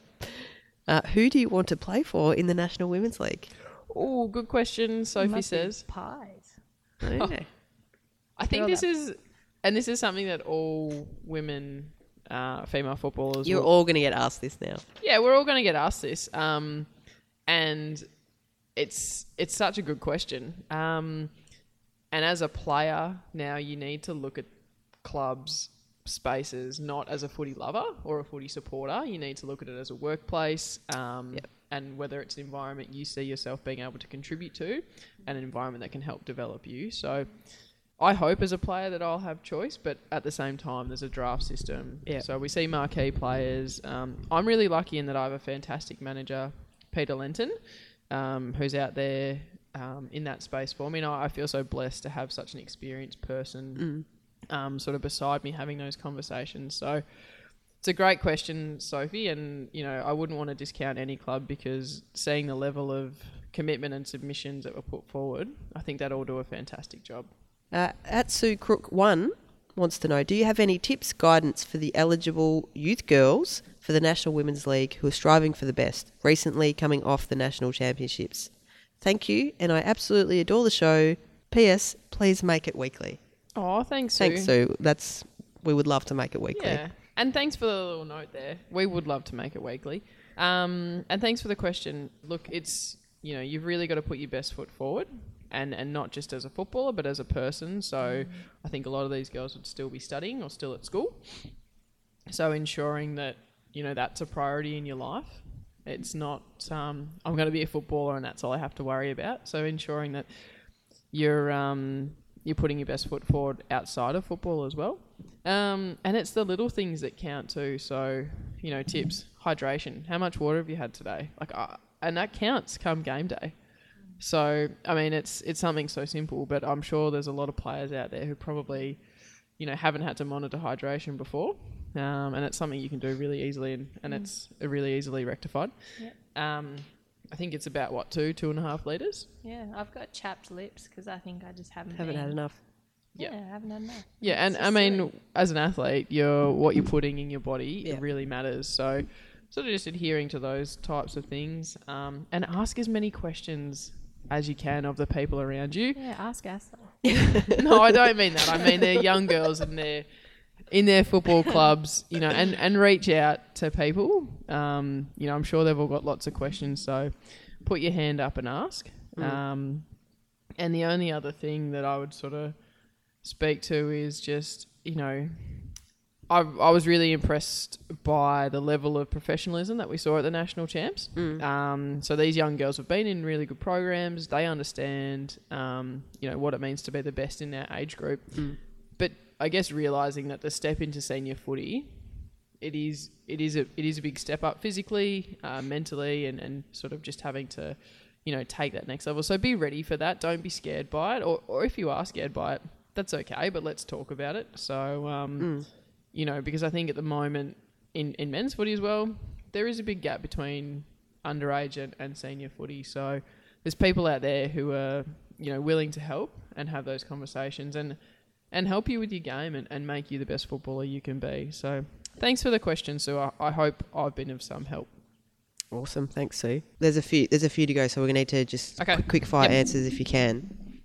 Uh, who do you want to play for in the National Women's League? Oh, good question. Sophie Must be says. pies. Okay. I think this that- is, and this is something that all women, uh, female footballers, You're will- all going to get asked this now. yeah, we're all going to get asked this, um, and it's it's such a good question. Um, and as a player, now you need to look at clubs spaces not as a footy lover or a footy supporter. You need to look at it as a workplace, um, Yep. and whether it's an environment you see yourself being able to contribute to, and an environment that can help develop you. So. I hope as a player that I'll have choice, but at the same time, there's a draft system. Yeah. So we see marquee players. Um, I'm really lucky in that I have a fantastic manager, Peter Lenton, um, who's out there um, in that space for me. And I, I feel so blessed to have such an experienced person um, sort of beside me having those conversations. So it's a great question, Sophie. And, you know, I wouldn't want to discount any club because seeing the level of commitment and submissions that were put forward, I think that all do a fantastic job. Uh, at Sue Crook one wants to know: Do you have any tips, guidance for the eligible youth girls for the National Women's League who are striving for the best? Recently coming off the national championships. Thank you, and I absolutely adore the show. P.S. Please make it weekly. Oh, thanks, Sue. Thanks, Sue. That's we would love to make it weekly. Yeah. And thanks for the little note there. We would love to make it weekly. Um, and thanks for the question. Look, it's, you know, you've really got to put your best foot forward and, and not just as a footballer, but as a person. So I think a lot of these girls would still be studying or still at school. So ensuring that you know that's a priority in your life. It's not um, I'm going to be a footballer and that's all I have to worry about. So ensuring that you're um, you're putting your best foot forward outside of football as well. Um, and it's the little things that count too. So you know, tips, hydration. How much water have you had today? Like, uh, and that counts come game day. So I mean, it's it's something so simple, but I'm sure there's a lot of players out there who probably, you know, haven't had to monitor hydration before, um, and it's something you can do really easily, and, and it's really easily rectified. Yep. Um, I think it's about what two, two and a half liters. Yeah, I've got chapped lips because I think I just haven't Haven't been, had enough. Yeah, Yeah. I haven't had enough. Yeah, and I mean, silly. as an athlete, you're what you're putting in your body Yeah. it really matters. So, sort of just adhering to those types of things, um, and ask as many questions as you can of the people around you. yeah, ask Aasta. no, I don't mean that. I mean they're young girls and they're in their football clubs, you know, and, and reach out to people. Um, you know, I'm sure they've all got lots of questions, so put your hand up and ask. Um, and the only other thing that I would sort of speak to is just, you know, I, I was really impressed by the level of professionalism that we saw at the national champs. Um, so these young girls have been in really good programs. They understand, um, you know, what it means to be the best in their age group. But I guess realizing that the step into senior footy, it is it is a it is a big step up physically, uh, mentally, and, and sort of just having to, you know, take that next level. So be ready for that. Don't be scared by it, or or if you are scared by it, that's okay. But let's talk about it. So um, you know, because I think at the moment in, in men's footy as well, there is a big gap between underage and, and senior footy. So there's people out there who are, you know, willing to help and have those conversations and and help you with your game and, and make you the best footballer you can be. So thanks for the question, Sue. I, I hope I've been of some help. Awesome, thanks, Sue. There's a few. There's a few to go, so we're gonna need to just Okay. quick, quick fire Yep. answers if you can.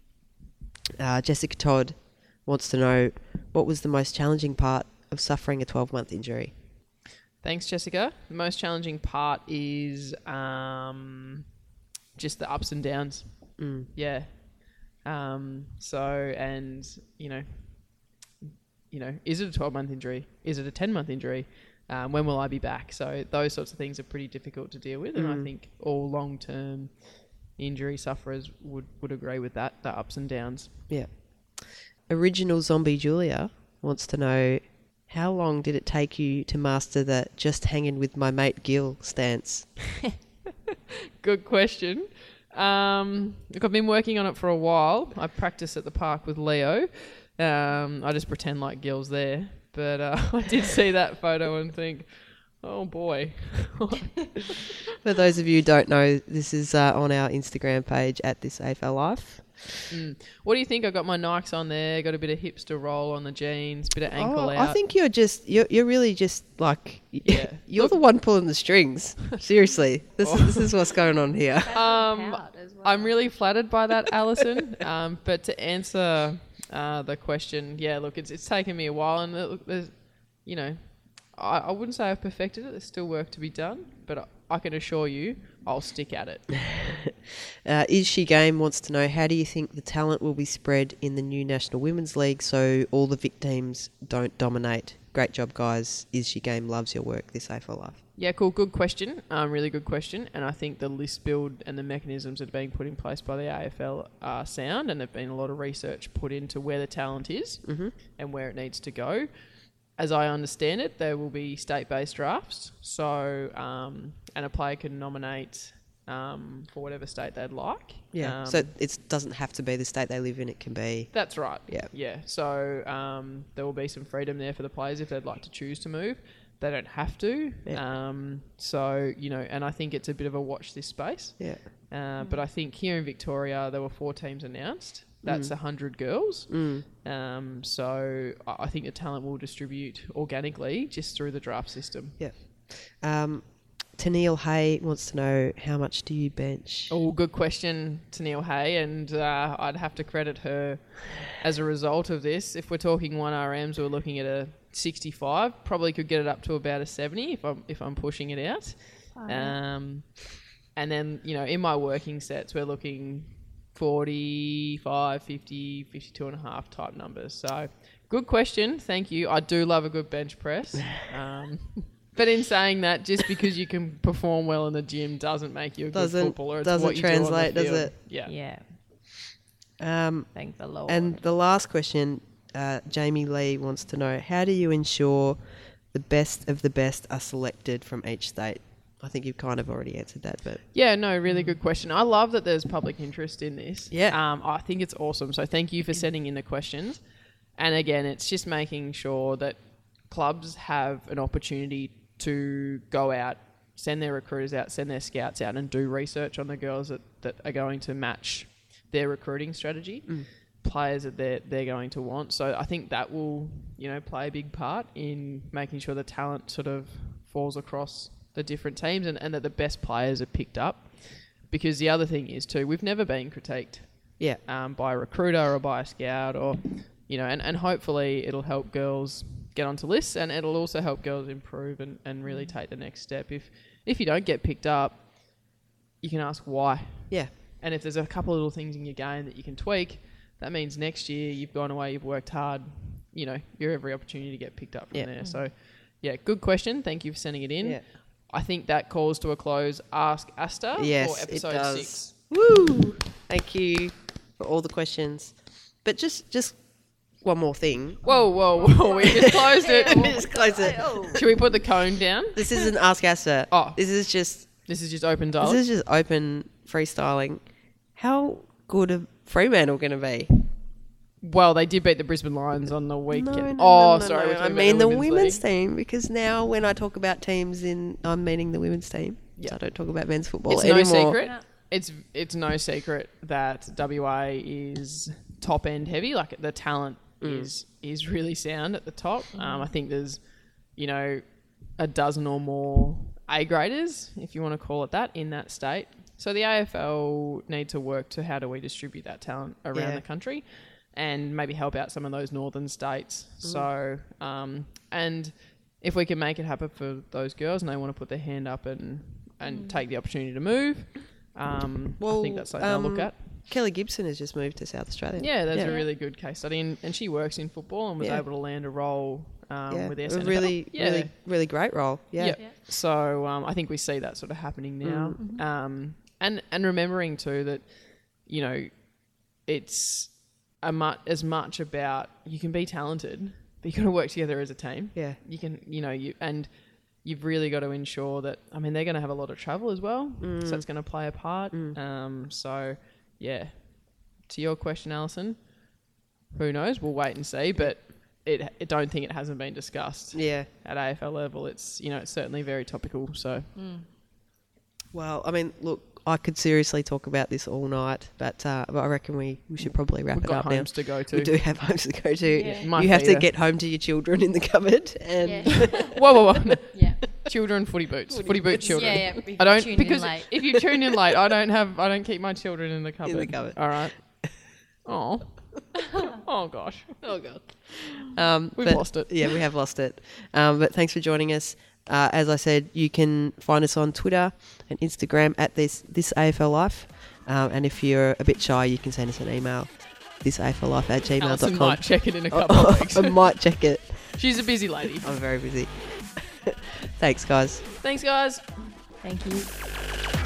Uh, Jessica Todd wants to know what was the most challenging part of suffering a 12 month injury. Thanks, Jessica. The most challenging part is um, just the ups and downs. Mm. Yeah. Um, so, and you know, you know, is it a twelve month injury? Is it a ten month injury? Um, when will I be back? So those sorts of things are pretty difficult to deal with, and I Mm. think all long term injury sufferers would would agree with that. The ups and downs. Yeah. Original Zombie Julia wants to know how long did it take you to master the just hanging with my mate Gil stance? Good question. Um, look, I've been working on it for a while. I practice at the park with Leo. Um, I just pretend like Gil's there, but uh, I did see that photo and think, oh boy. For those of you who don't know, this is uh, on our Instagram page at this AFL Life. Mm. What do you think? I got my Nikes on there. Got a bit of hipster roll on the jeans. Bit of ankle Oh, out. I think you're just you're, you're really just like Yeah. you're Look- the one pulling the strings. Seriously, this is this is what's going on here. Um, well. I'm really flattered by that, Alison. um, but to answer uh, the question, yeah, look, it's it's taken me a while, and uh, look, there's, you know, I, I wouldn't say I've perfected it. There's still work to be done, but I, I can assure you, I'll stick at it. Uh, is she game wants to know how do you think the talent will be spread in the new National Women's League so all the Vic teams don't dominate? Great job, guys. Is she game loves your work. This AFL Life. Yeah, cool. Good question. Um, really good question. And I think the list build and the mechanisms that are being put in place by the AFL are sound, and there've been a lot of research put into where the talent is Mhm. and where it needs to go. As I understand it, there will be state-based drafts, so um, and a player can nominate um, for whatever state they'd like. Yeah. Um, so it doesn't have to be the state they live in. It can be. that's right. Yeah. Yeah. So um, there will be some freedom there for the players if they'd like to choose to move. They don't have to. Yeah. Um, so you know, and I think it's a bit of a watch this space. Yeah. Uh, But I think here in Victoria, there were four teams announced. That's a hundred girls. Mm. Um, so I I think the talent will distribute organically just through the draft system. Yeah. Um, Tennille Hay wants to know how much do you bench? Oh, good question Tennille Hay, and uh, I'd have to credit her as a result of this. If we're talking one RMs, we're looking at a 65. Probably could get it up to about a 70 if I'm if I'm pushing it out. Um, and then you know, in my working sets, we're looking 45, 50, 52 and a half type numbers. So Good question. Thank you. I do love a good bench press. Um, but in saying that, just because you can perform well in the gym doesn't make you a Doesn't- good footballer. It's doesn't what you do translate, does it? Yeah. Yeah. Um, Thank the Lord. and the last question, uh, Jamie Lee wants to know: How do you ensure the best of the best are selected from each state? I think you've kind of already answered that, but Yeah, no, really good question. I love that there's public interest in this. Yeah. Um, I think it's awesome. So thank you for sending in the questions. And again, it's just making sure that clubs have an opportunity to go out, send their recruiters out, send their scouts out, and do research on the girls that, that are going to match their recruiting strategy, players that they're, they're going to want. So I think that will, you know, play a big part in making sure the talent sort of falls across the different teams and, and that the best players are picked up. Because the other thing is too, we've never been critiqued yeah, um, by a recruiter or by a scout or you know and, and hopefully it'll help girls get onto lists and it'll also help girls improve and, and really take the next step. If if you don't get picked up you can ask why. Yeah, and if there's a couple of little things in your game that you can tweak that means next year you've gone away you've worked hard you know you're every opportunity to get picked up from Yeah. there. So yeah good question. Thank you for sending it in. Yeah. I think that calls to a close ask Aasta Yes, for it episode does. six Woo! Thank you for all the questions. But just just one more thing. whoa whoa whoa we just closed it we just closed it. Should we put the cone down? This isn't Ask Aasta. Oh. This is just This is just open dialogue. this is just open freestyling. How good are Fremantle going to be? Well, they did beat the Brisbane Lions on the weekend. No, no, oh, no, no, sorry. no. I talking mean about the women's league. team because now when I talk about teams in, I'm meaning the women's team. Yeah. So I don't talk about men's football It's anymore. no secret. It's it's no secret that WA is top end heavy. Like the talent Mm. is is really sound at the top. Um, I think there's you know a dozen or more A graders, if you want to call it that, in that state. So the AFL need to work to how do we distribute that talent around Yeah. the country, and maybe help out some of those northern states. Mm. So um, and if we can make it happen for those girls and they want to put their hand up and and take the opportunity to move, um, I think that's something to look um, at. Kelly Gibson has just moved to South Australia. Yeah, that's yeah. a really good case study, and, and she works in football and was Yeah. able to land a role um, Yeah, with the SANFL. really, yeah. really, really great role. Yeah, Yeah. So um, I think we see that sort of happening now, Mm-hmm. um, and and remembering too that you know it's a mu- as much about you can be talented, but you got to work together as a team. yeah, You can you know you and you've really got to ensure that. I mean, they're going to have a lot of travel as well, Mm. so that's going to play a part. Um, so yeah, to your question, Alison, who knows? We'll wait and see, but. It, I don't think it hasn't been discussed yeah. at AFL level. It's you know it's certainly very topical. So Well, I mean, look, I could seriously talk about this all night, but, uh, but I reckon we, we should probably wrap we've it got up now. homes to go to. We do have homes to go to. Yeah. My You have to get home to your children in the cupboard, and Yeah. Whoa, whoa, whoa! yeah. children, footy boots, footy, boot children. Yeah, yeah. I don't tuned in because late. if you tune in late, I don't have I don't keep my children in the cupboard. In the cupboard. All right. Oh. oh gosh, oh god, um, we've but- lost it. Yeah, we have lost it. Um, but thanks for joining us. Uh, as I said, you can find us on Twitter and Instagram at this this AFL Life. Um, and if you're a bit shy, you can send us an email. This AFL Life at Alison gmail.com. might check it in a couple of weeks. I might check it. She's a busy lady. I'm very busy. Thanks, guys. Thanks, guys. Thank you.